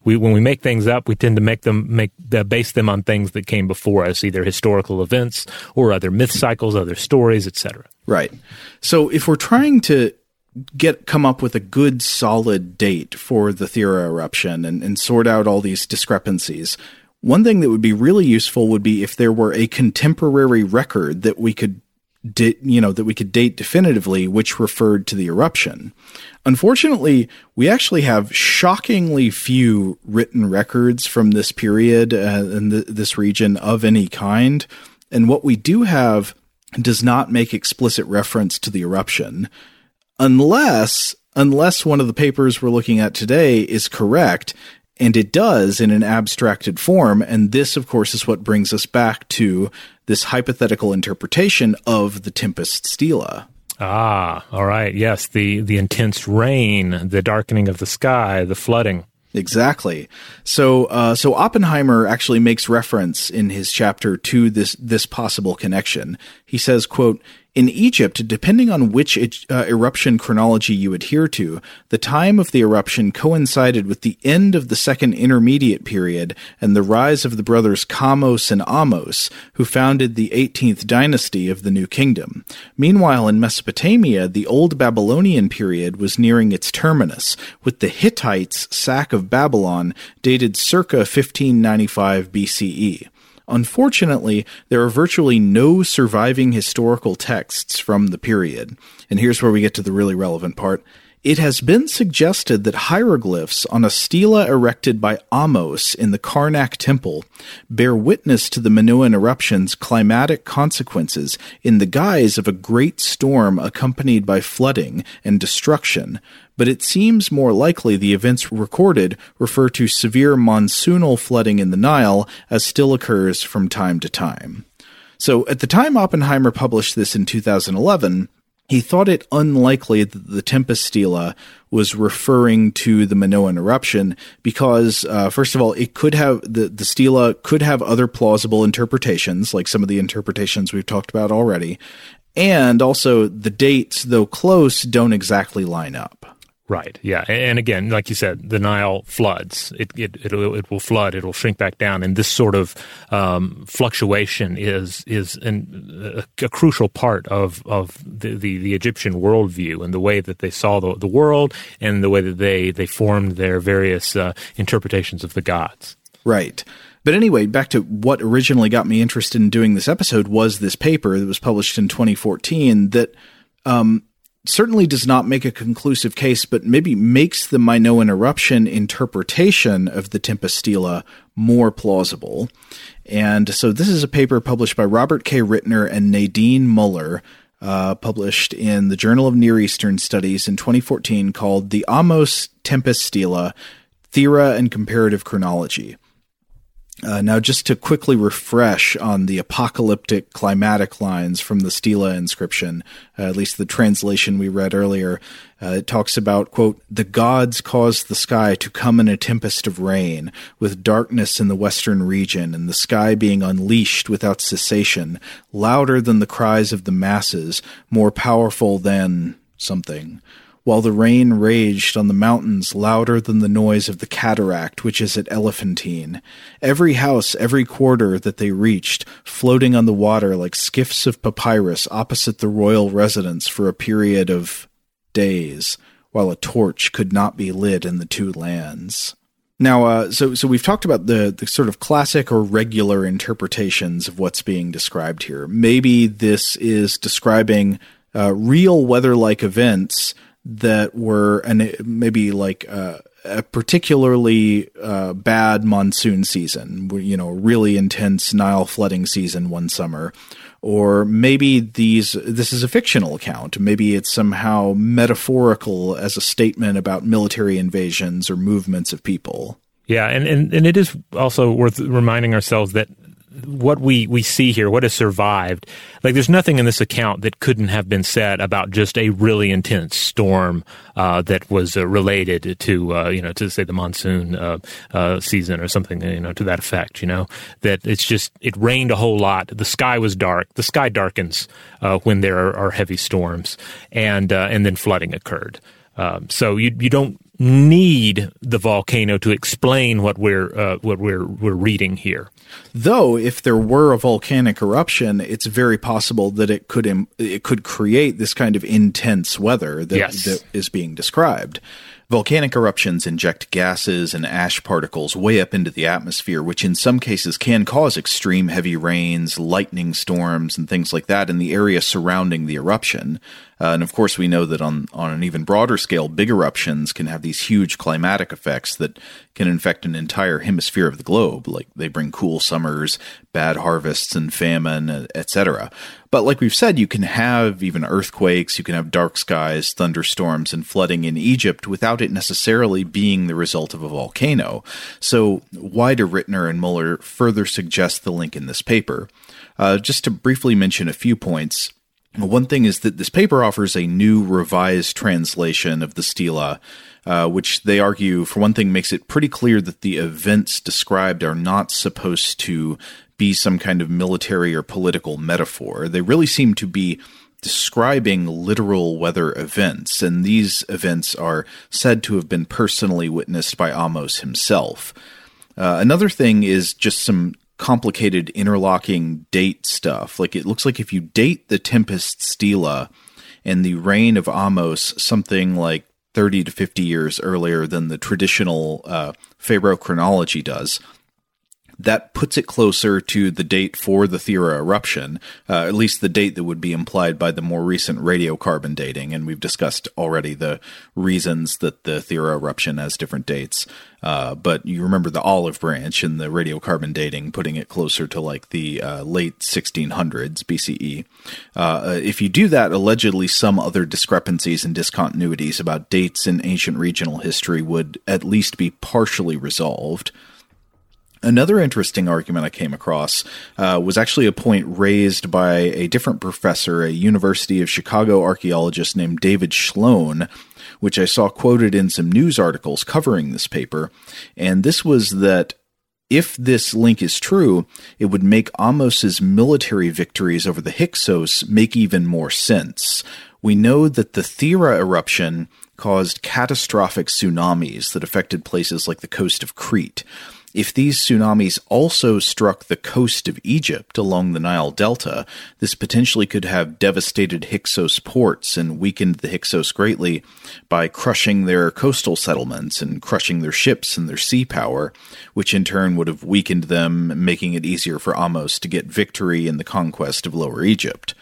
[SPEAKER 1] we when we make things up, we tend to make them make uh, base them on things that came before us, either historical events or other myth cycles, other stories, etc.
[SPEAKER 2] Right. So if we're trying to get come up with a good solid date for the Thera eruption and, and sort out all these discrepancies, one thing that would be really useful would be if there were a contemporary record that we could di- you know that we could date definitively which referred to the eruption. Unfortunately, we actually have shockingly few written records from this period uh, in the, this region of any kind, and what we do have does not make explicit reference to the eruption unless unless one of the papers we're looking at today is correct and it does in an abstracted form. And this, of course, is what brings us back to this hypothetical interpretation of the Tempest Stela.
[SPEAKER 1] Ah, all right. Yes, the the intense rain, the darkening of the sky, the flooding.
[SPEAKER 2] Exactly. So, uh, so Oppenheimer actually makes reference in his chapter to this this possible connection. He says, "quote in Egypt, depending on which uh, eruption chronology you adhere to, the time of the eruption coincided with the end of the second intermediate period and the rise of the brothers Kamose and Ahmose, who founded the 18th dynasty of the New Kingdom. Meanwhile, in Mesopotamia, the Old Babylonian period was nearing its terminus, with the Hittites' sack of Babylon dated circa 1595 BCE. Unfortunately, there are virtually no surviving historical texts from the period. And here's where we get to the really relevant part. It has been suggested that hieroglyphs on a stela erected by Ahmose in the Karnak temple bear witness to the Minoan eruption's climatic consequences in the guise of a great storm accompanied by flooding and destruction, but it seems more likely the events recorded refer to severe monsoonal flooding in the Nile as still occurs from time to time. So at the time Oppenheimer published this in 2011, he thought it unlikely that the Tempest Stela was referring to the Minoan eruption because, uh, first of all, it could have the the Stela could have other plausible interpretations, like some of the interpretations we've talked about already, and also the dates, though close, don't exactly line up.
[SPEAKER 1] Right. Yeah. And again, like you said, the Nile floods. It it it, it will flood. It will shrink back down, and this sort of um, fluctuation is is an, a, a, crucial part of of the, the, the Egyptian worldview and the way that they saw the, the world and the way that they they formed their various uh, interpretations of the gods.
[SPEAKER 2] Right. But anyway, back to what originally got me interested in doing this episode was this paper that was published in 2014 that um, certainly does not make a conclusive case, but maybe makes the Minoan eruption interpretation of the Tempest Stela more plausible. And so this is a paper published by Robert K. Ritner and Nadine Moeller, uh, published in the Journal of Near Eastern Studies in 2014 called The Ahmose Tempest Stela, Thera and Comparative Chronology. Uh, now, just to quickly refresh on the apocalyptic climatic lines from the Stela inscription, uh, at least the translation we read earlier, uh, it talks about, quote, the gods caused the sky to come in a tempest of rain, with darkness in the western region, and the sky being unleashed without cessation, louder than the cries of the masses, more powerful than something while the rain raged on the mountains louder than the noise of the cataract which is at Elephantine. Every house, every quarter that they reached, floating on the water like skiffs of papyrus opposite the royal residence for a period of days, while a torch could not be lit in the two lands. Now, uh, so so we've talked about the the sort of classic or regular interpretations of what's being described here. Maybe this is describing uh, real weather-like events that were and maybe like uh, a particularly uh, bad monsoon season, you know, really intense Nile flooding season one summer, or maybe these this is a fictional account. Maybe it's somehow metaphorical as a statement about military invasions or movements of people.
[SPEAKER 1] Yeah, and, and, and it is also worth reminding ourselves that what we, we see here, what has survived, like there's nothing in this account that couldn't have been said about just a really intense storm uh, that was uh, related to uh, you know to say the monsoon uh, uh, season or something you know to that effect. You know that it's just it rained a whole lot. The sky was dark. The sky darkens uh, when there are, are, heavy storms, and and then flooding occurred. Um, so you you don't need the volcano to explain what we're uh, what we're we're reading here.
[SPEAKER 2] Though, if there were a volcanic eruption, it's very possible that it could Im- it could create this kind of intense weather that,
[SPEAKER 1] yes.
[SPEAKER 2] that is being described. Volcanic eruptions inject gases and ash particles way up into the atmosphere, which in some cases can cause extreme heavy rains, lightning storms, and things like that in the area surrounding the eruption. Uh, and of course, we know that on, on an even broader scale, big eruptions can have these huge climatic effects that can infect an entire hemisphere of the globe. Like they bring cool summers, bad harvests, and famine, etc. But like we've said, you can have even earthquakes, you can have dark skies, thunderstorms, and flooding in Egypt without it necessarily being the result of a volcano. So, why do Ritner and Moeller further suggest the link in this paper? Uh, just to briefly mention a few points. One thing is that this paper offers a new revised translation of the Stela, uh, which they argue, for one thing, makes it pretty clear that the events described are not supposed to be some kind of military or political metaphor. They really seem to be describing literal weather events, and these events are said to have been personally witnessed by Ahmose himself. Uh, another thing is just some complicated interlocking date stuff. Like it looks like if you date the Tempest Stela and the reign of Ahmose something like 30 to 50 years earlier than the traditional uh, Pharaoh chronology does, that puts it closer to the date for the Thera eruption, uh, at least the date that would be implied by the more recent radiocarbon dating. And we've discussed already the reasons that the Thera eruption has different dates. Uh, but you remember the olive branch and the radiocarbon dating, putting it closer to like the uh, late 1600s BCE. Uh, if you do that, allegedly some other discrepancies and discontinuities about dates in ancient regional history would at least be partially resolved. Another interesting argument I came across uh, was actually a point raised by a different professor, a University of Chicago archaeologist named David Schloen, which I saw quoted in some news articles covering this paper. And this was that if this link is true, it would make Ahmose's military victories over the Hyksos make even more sense. We know that the Thera eruption caused catastrophic tsunamis that affected places like the coast of Crete. If these tsunamis also struck the coast of Egypt along the Nile Delta, this potentially could have devastated Hyksos ports and weakened the Hyksos greatly by crushing their coastal settlements and crushing their ships and their sea power, which in turn would have weakened them, making it easier for Ahmose to get victory in the conquest of Lower Egypt.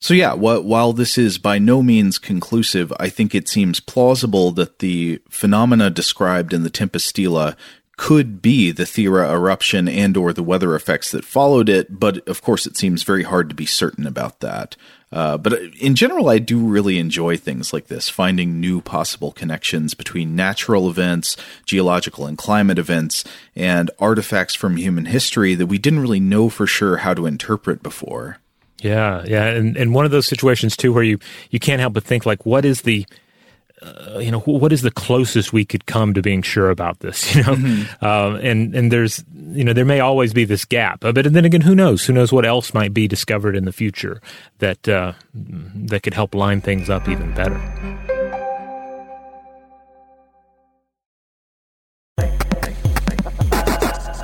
[SPEAKER 2] So yeah, while this is by no means conclusive, I think it seems plausible that the phenomena described in the Tempest Stela could be the Thera eruption and or the weather effects that followed it, but of course it seems very hard to be certain about that. Uh, but in general, I do really enjoy things like this, finding new possible connections between natural events, geological and climate events, and artifacts from human history that we didn't really know for sure how to interpret before.
[SPEAKER 1] Yeah, yeah, and and one of those situations too where you you can't help but think like, what is the uh, you know, what is the closest we could come to being sure about this? You know, mm-hmm. um, and and there's you know there may always be this gap, uh, but then again, who knows? Who knows what else might be discovered in the future that uh, that could help line things up even better.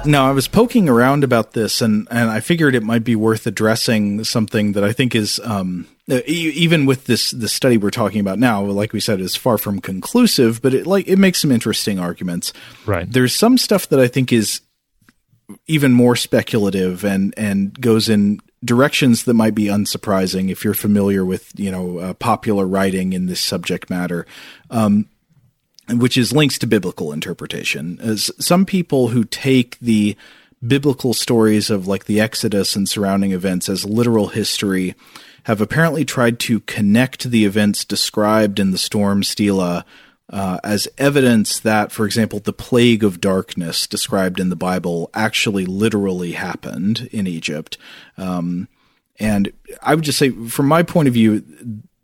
[SPEAKER 2] Now, I was poking around about this, and, and I figured it might be worth addressing something that I think is um, even with this the study we're talking about now. Like we said, is far from conclusive, but it like it makes some interesting arguments.
[SPEAKER 1] Right.
[SPEAKER 2] There's some stuff that I think is even more speculative and and goes in directions that might be unsurprising if you're familiar with you know uh, popular writing in this subject matter. Um, which is links to biblical interpretation. As some people who take the biblical stories of like the Exodus and surrounding events as literal history have apparently tried to connect the events described in the storm stela uh, as evidence that, for example, the plague of darkness described in the Bible actually literally happened in Egypt. Um, and I would just say, from my point of view,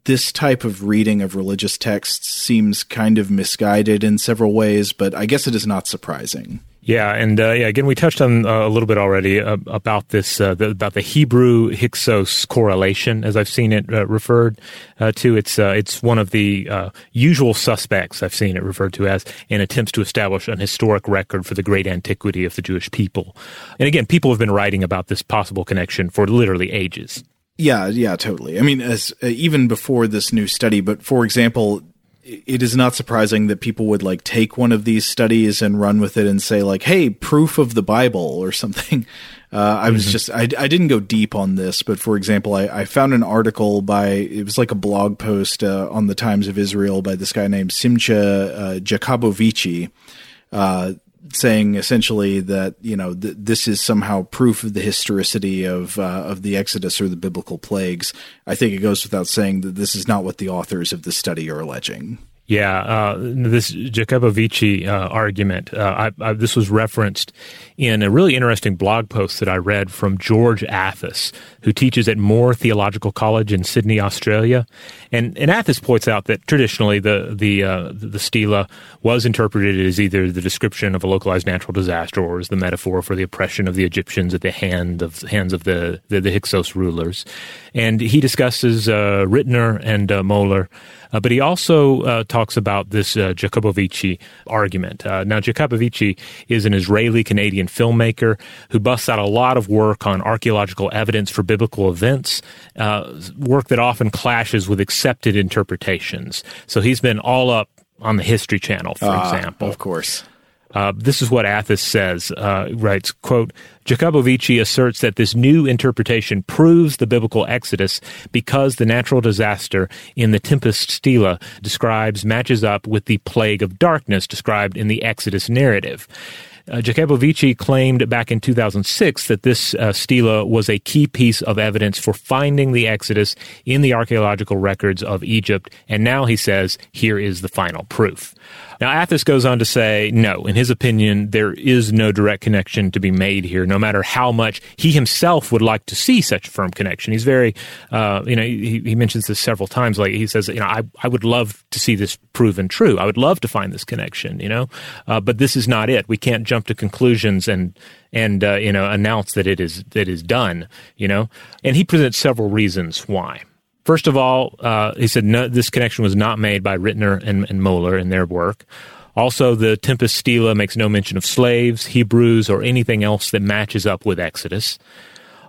[SPEAKER 2] this type of reading of religious texts seems kind of misguided in several ways, but I guess it is not surprising.
[SPEAKER 1] Yeah, and uh, yeah, again, we touched on uh, a little bit already uh, about this, uh, the, about the Hebrew Hyksos correlation, as I've seen it uh, referred uh, to. It's it's one of the usual suspects I've seen it referred to as in attempts to establish an historic record for the great antiquity of the Jewish people. And again, people have been writing about this possible connection for literally ages.
[SPEAKER 2] Yeah, yeah, totally. I mean, as even before this new study, but for example, it is not surprising that people would like take one of these studies and run with it and say like, "Hey, proof of the Bible" or something. Uh, I was mm-hmm. just I, I didn't go deep on this, but for example, I, I found an article by it was like a blog post uh, on the Times of Israel by this guy named Simcha uh, Jacobovici. Saying essentially that you know th- this is somehow proof of the historicity of uh, of the Exodus or the biblical plagues. I think it goes without saying that this is not what the authors of the study are alleging.
[SPEAKER 1] Yeah, uh, this Jacobovici uh, argument. Uh, I, I, this was referenced in a really interesting blog post that I read from George Athas, who teaches at Moore Theological College in Sydney, Australia. And, and Athas points out that traditionally the the uh, the stela was interpreted as either the description of a localized natural disaster or as the metaphor for the oppression of the Egyptians at the hand of hands of the the, the Hyksos rulers. And he discusses uh, Ritner and uh, Moeller. But he also talks about this uh, Jacobovici argument. Uh, now, Jacobovici is an Israeli Canadian filmmaker who busts out a lot of work on archaeological evidence for biblical events, uh, work that often clashes with accepted interpretations. So he's been all up on the History Channel, for example.
[SPEAKER 2] Of course.
[SPEAKER 1] Uh, this is what Athas says, uh, writes, quote, Jacobovici asserts that this new interpretation proves the biblical Exodus because the natural disaster in the Tempest Stela describes matches up with the plague of darkness described in the Exodus narrative. Uh, Jacobovici claimed back in 2006 that this uh, stela was a key piece of evidence for finding the Exodus in the archaeological records of Egypt, and now he says, here is the final proof. Now, Athas goes on to say, no, in his opinion, there is no direct connection to be made here, no matter how much he himself would like to see such a firm connection. He's very, uh, you know, he, he, mentions this several times. Like he says, you know, I, I would love to see this proven true. I would love to find this connection, you know, uh, but this is not it. We can't jump to conclusions and, and, uh, you know, announce that it is, that is done, you know, and he presents several reasons why. First of all, uh, he said no, this connection was not made by Ritner and, and Moeller in their work. Also, the Tempest Stela makes no mention of slaves, Hebrews, or anything else that matches up with Exodus.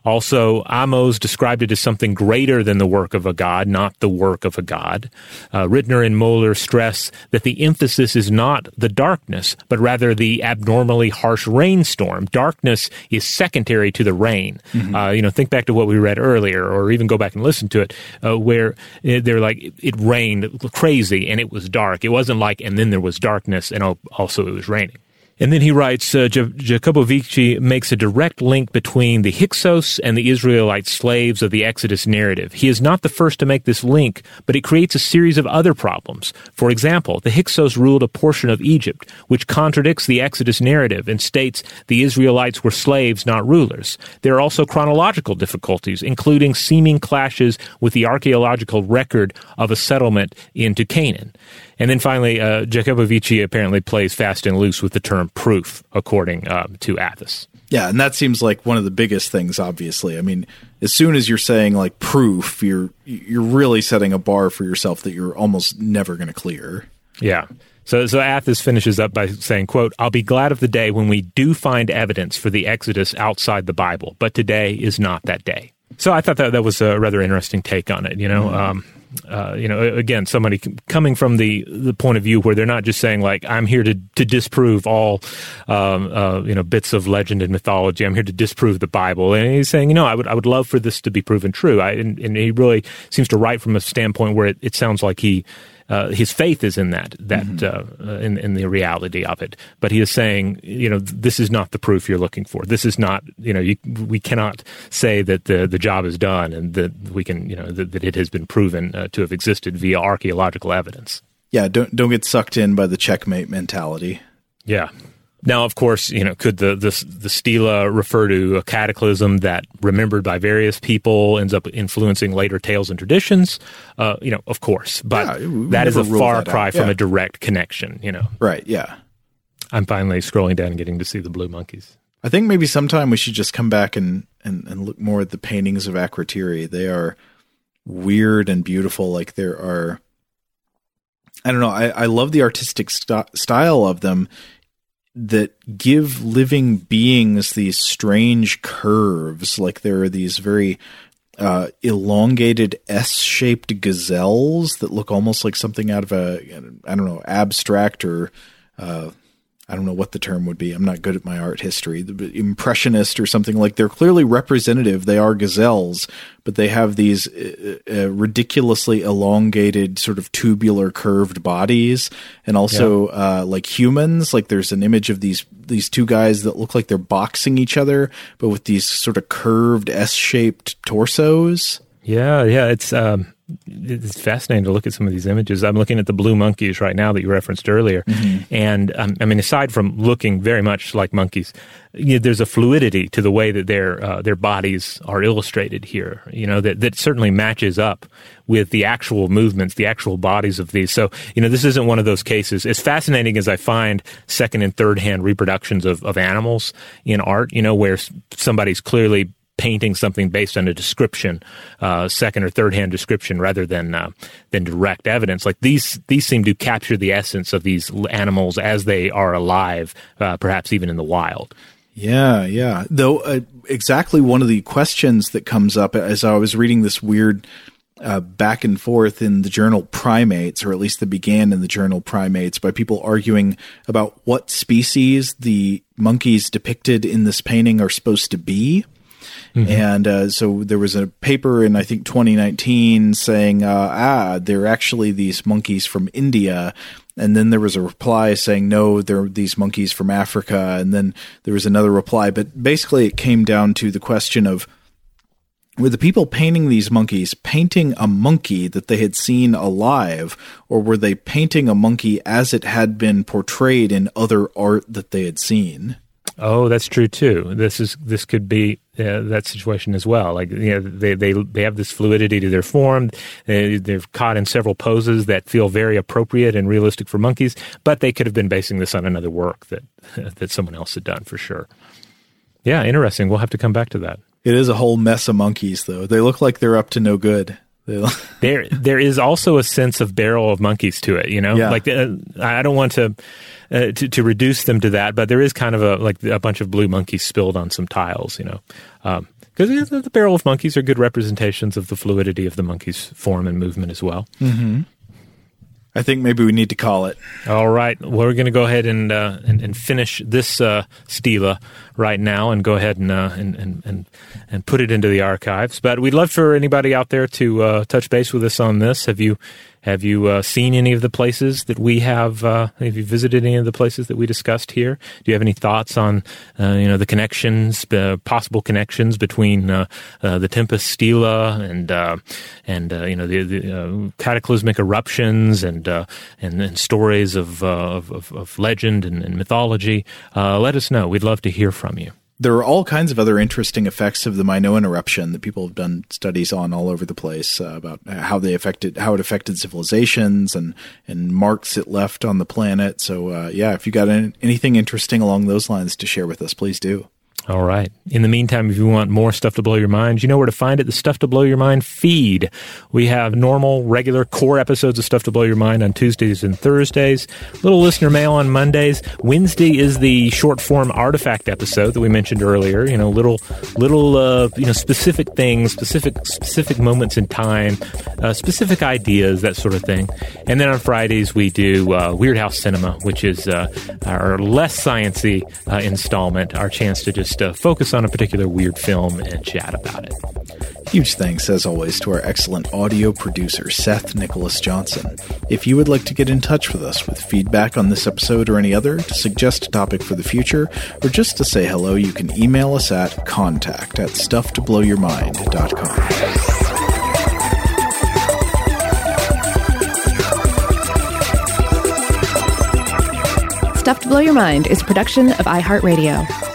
[SPEAKER 1] Also, Ahmose described it as something greater than the work of a god, not the work of a god. Uh, Ritner and Moeller stress that the emphasis is not the darkness, but rather the abnormally harsh rainstorm. Darkness is secondary to the rain. Mm-hmm. Uh, you know, think back to what we read earlier, or even go back and listen to it, uh, where they're like, it rained crazy and it was dark. It wasn't like, and then there was darkness and also it was raining. And then he writes, uh, Jacobovici makes a direct link between the Hyksos and the Israelite slaves of the Exodus narrative. He is not the first to make this link, but it creates a series of other problems. For example, the Hyksos ruled a portion of Egypt, which contradicts the Exodus narrative and states the Israelites were slaves, not rulers. There are also chronological difficulties, including seeming clashes with the archaeological record of a settlement into Canaan. And then finally, uh, Jacobovici apparently plays fast and loose with the term proof, according uh, to Athas.
[SPEAKER 2] Yeah, and that seems like one of the biggest things. Obviously, I mean, as soon as you're saying like proof, you're you're really setting a bar for yourself that you're almost never going to clear.
[SPEAKER 1] Yeah. So, so Athas finishes up by saying, quote, I'll be glad of the day when we do find evidence for the Exodus outside the Bible, but today is not that day. So I thought that that was a rather interesting take on it. You know, mm-hmm. um, uh, you know, again, somebody coming from the the point of view where they're not just saying like I'm here to to disprove all, um, uh, you know, bits of legend and mythology. I'm here to disprove the Bible, and he's saying, you know, I would I would love for this to be proven true. I, and, and he really seems to write from a standpoint where it, it sounds like he uh, his faith is in that that mm-hmm. uh, in in the reality of it. But he is saying, you know, this is not the proof you're looking for. This is not, you know, you, we cannot say that the the job is done and that we can, you know, that, that it has been proven uh, to have existed via archaeological evidence.
[SPEAKER 2] Yeah, don't don't get sucked in by the checkmate mentality.
[SPEAKER 1] Yeah. Now, of course, you know, could the, the the stela refer to a cataclysm that, remembered by various people, ends up influencing later tales and traditions? Uh, you know, of course, but yeah, that is a far cry from a direct connection. You know,
[SPEAKER 2] right? Yeah.
[SPEAKER 1] I'm finally scrolling down and getting to see the blue monkeys.
[SPEAKER 2] I think maybe sometime we should just come back and and, and look more at the paintings of Akrotiri. They are weird and beautiful. Like there are. I don't know. I, I love the artistic st- style of them that give living beings these strange curves. Like there are these very uh, elongated S-shaped gazelles that look almost like something out of a I don't know abstract or uh, I don't know what the term would be. I'm not good at my art history. The impressionist or something like they're clearly representative. They are gazelles, but they have these uh, uh, ridiculously elongated, sort of tubular, curved bodies, and also yeah. uh, like humans. Like there's an image of these these two guys that look like they're boxing each other, but with these sort of curved S-shaped torsos.
[SPEAKER 1] Yeah, yeah, it's um, it's fascinating to look at some of these images. I'm looking at the blue monkeys right now that you referenced earlier, mm-hmm. and um, I mean, aside from looking very much like monkeys, you know, there's a fluidity to the way that their uh, their bodies are illustrated here. You know that that certainly matches up with the actual movements, the actual bodies of these. So you know, this isn't one of those cases. As fascinating as I find second and third hand reproductions of, of animals in art, you know, where somebody's clearly painting something based on a description, uh, second or third hand description, rather than uh, than direct evidence. Like these these seem to capture the essence of these animals as they are alive, uh, perhaps even in the wild.
[SPEAKER 2] Yeah, yeah. Though uh, exactly one of the questions that comes up as I was reading this weird uh, back and forth in the journal Primates, or at least that began in the journal Primates, by people arguing about what species the monkeys depicted in this painting are supposed to be. Mm-hmm. And uh, so there was a paper in I think 2019 saying, uh, ah, they're actually these monkeys from India. And then there was a reply saying, no, they're these monkeys from Africa. And then there was another reply. But basically, it came down to the question of were the people painting these monkeys painting a monkey that they had seen alive, or were they painting a monkey as it had been portrayed in other art that they had seen?
[SPEAKER 1] Oh, that's true too. This is this could be uh, that situation as well. Like you know, they they they have this fluidity to their form. They, they're caught in several poses that feel very appropriate and realistic for monkeys, but they could have been basing this on another work that that someone else had done for sure. Yeah, interesting. We'll have to come back to that.
[SPEAKER 2] It is a whole mess of monkeys, though. They look like they're up to no good.
[SPEAKER 1] There, there is also a sense of barrel of monkeys to it. You know, yeah. like uh, I don't want to, uh, to, to reduce them to that, but there is kind of a like a bunch of blue monkeys spilled on some tiles. You know, because um, the barrel of monkeys are good representations of the fluidity of the monkey's form and movement as well.
[SPEAKER 2] Mm-hmm. I think maybe we need to call it.
[SPEAKER 1] All right. We're going to go ahead and, uh, and, and finish this uh, stela right now, and go ahead and, uh, and and and and put it into the archives. But we'd love for anybody out there to uh, touch base with us on this. Have you have you uh, seen any of the places that we have? Uh, have you visited any of the places that we discussed here? Do you have any thoughts on uh, you know the connections, uh, possible connections between uh, uh, the Tempest Stela and and you know the, the cataclysmic eruptions and and, and, stories of, of, of legend and, and mythology? let us know. We'd love to hear from you
[SPEAKER 2] there are all kinds of other interesting effects of the Minoan eruption that people have done studies on all over the place uh, about how they affected how it affected civilizations and and marks it left on the planet. So uh, yeah, if you got any, anything interesting along those lines to share with us, please do.
[SPEAKER 1] All right. In the meantime, if you want more stuff to blow your mind, you know where to find it. The Stuff to Blow Your Mind feed. We have normal, regular core episodes of Stuff to Blow Your Mind on Tuesdays and Thursdays. Little listener mail on Mondays. Wednesday is the short form artifact episode that we mentioned earlier. You know, little, little, uh, you know, specific things, specific, specific moments in time, uh, specific ideas, that sort of thing. And then on Fridays we do uh, Weirdhouse Cinema, which is uh, our less sciency uh, installment, our chance to just just uh, focus on a particular weird film and chat about it.
[SPEAKER 2] Huge thanks, as always, to our excellent audio producer, Seth Nicholas Johnson. If you would like to get in touch with us with feedback on this episode or any other, to suggest a topic for the future, or just to say hello, you can email us at contact at stufftoblowyourmind.com.
[SPEAKER 3] Stuff to Blow Your Mind is a production of iHeartRadio.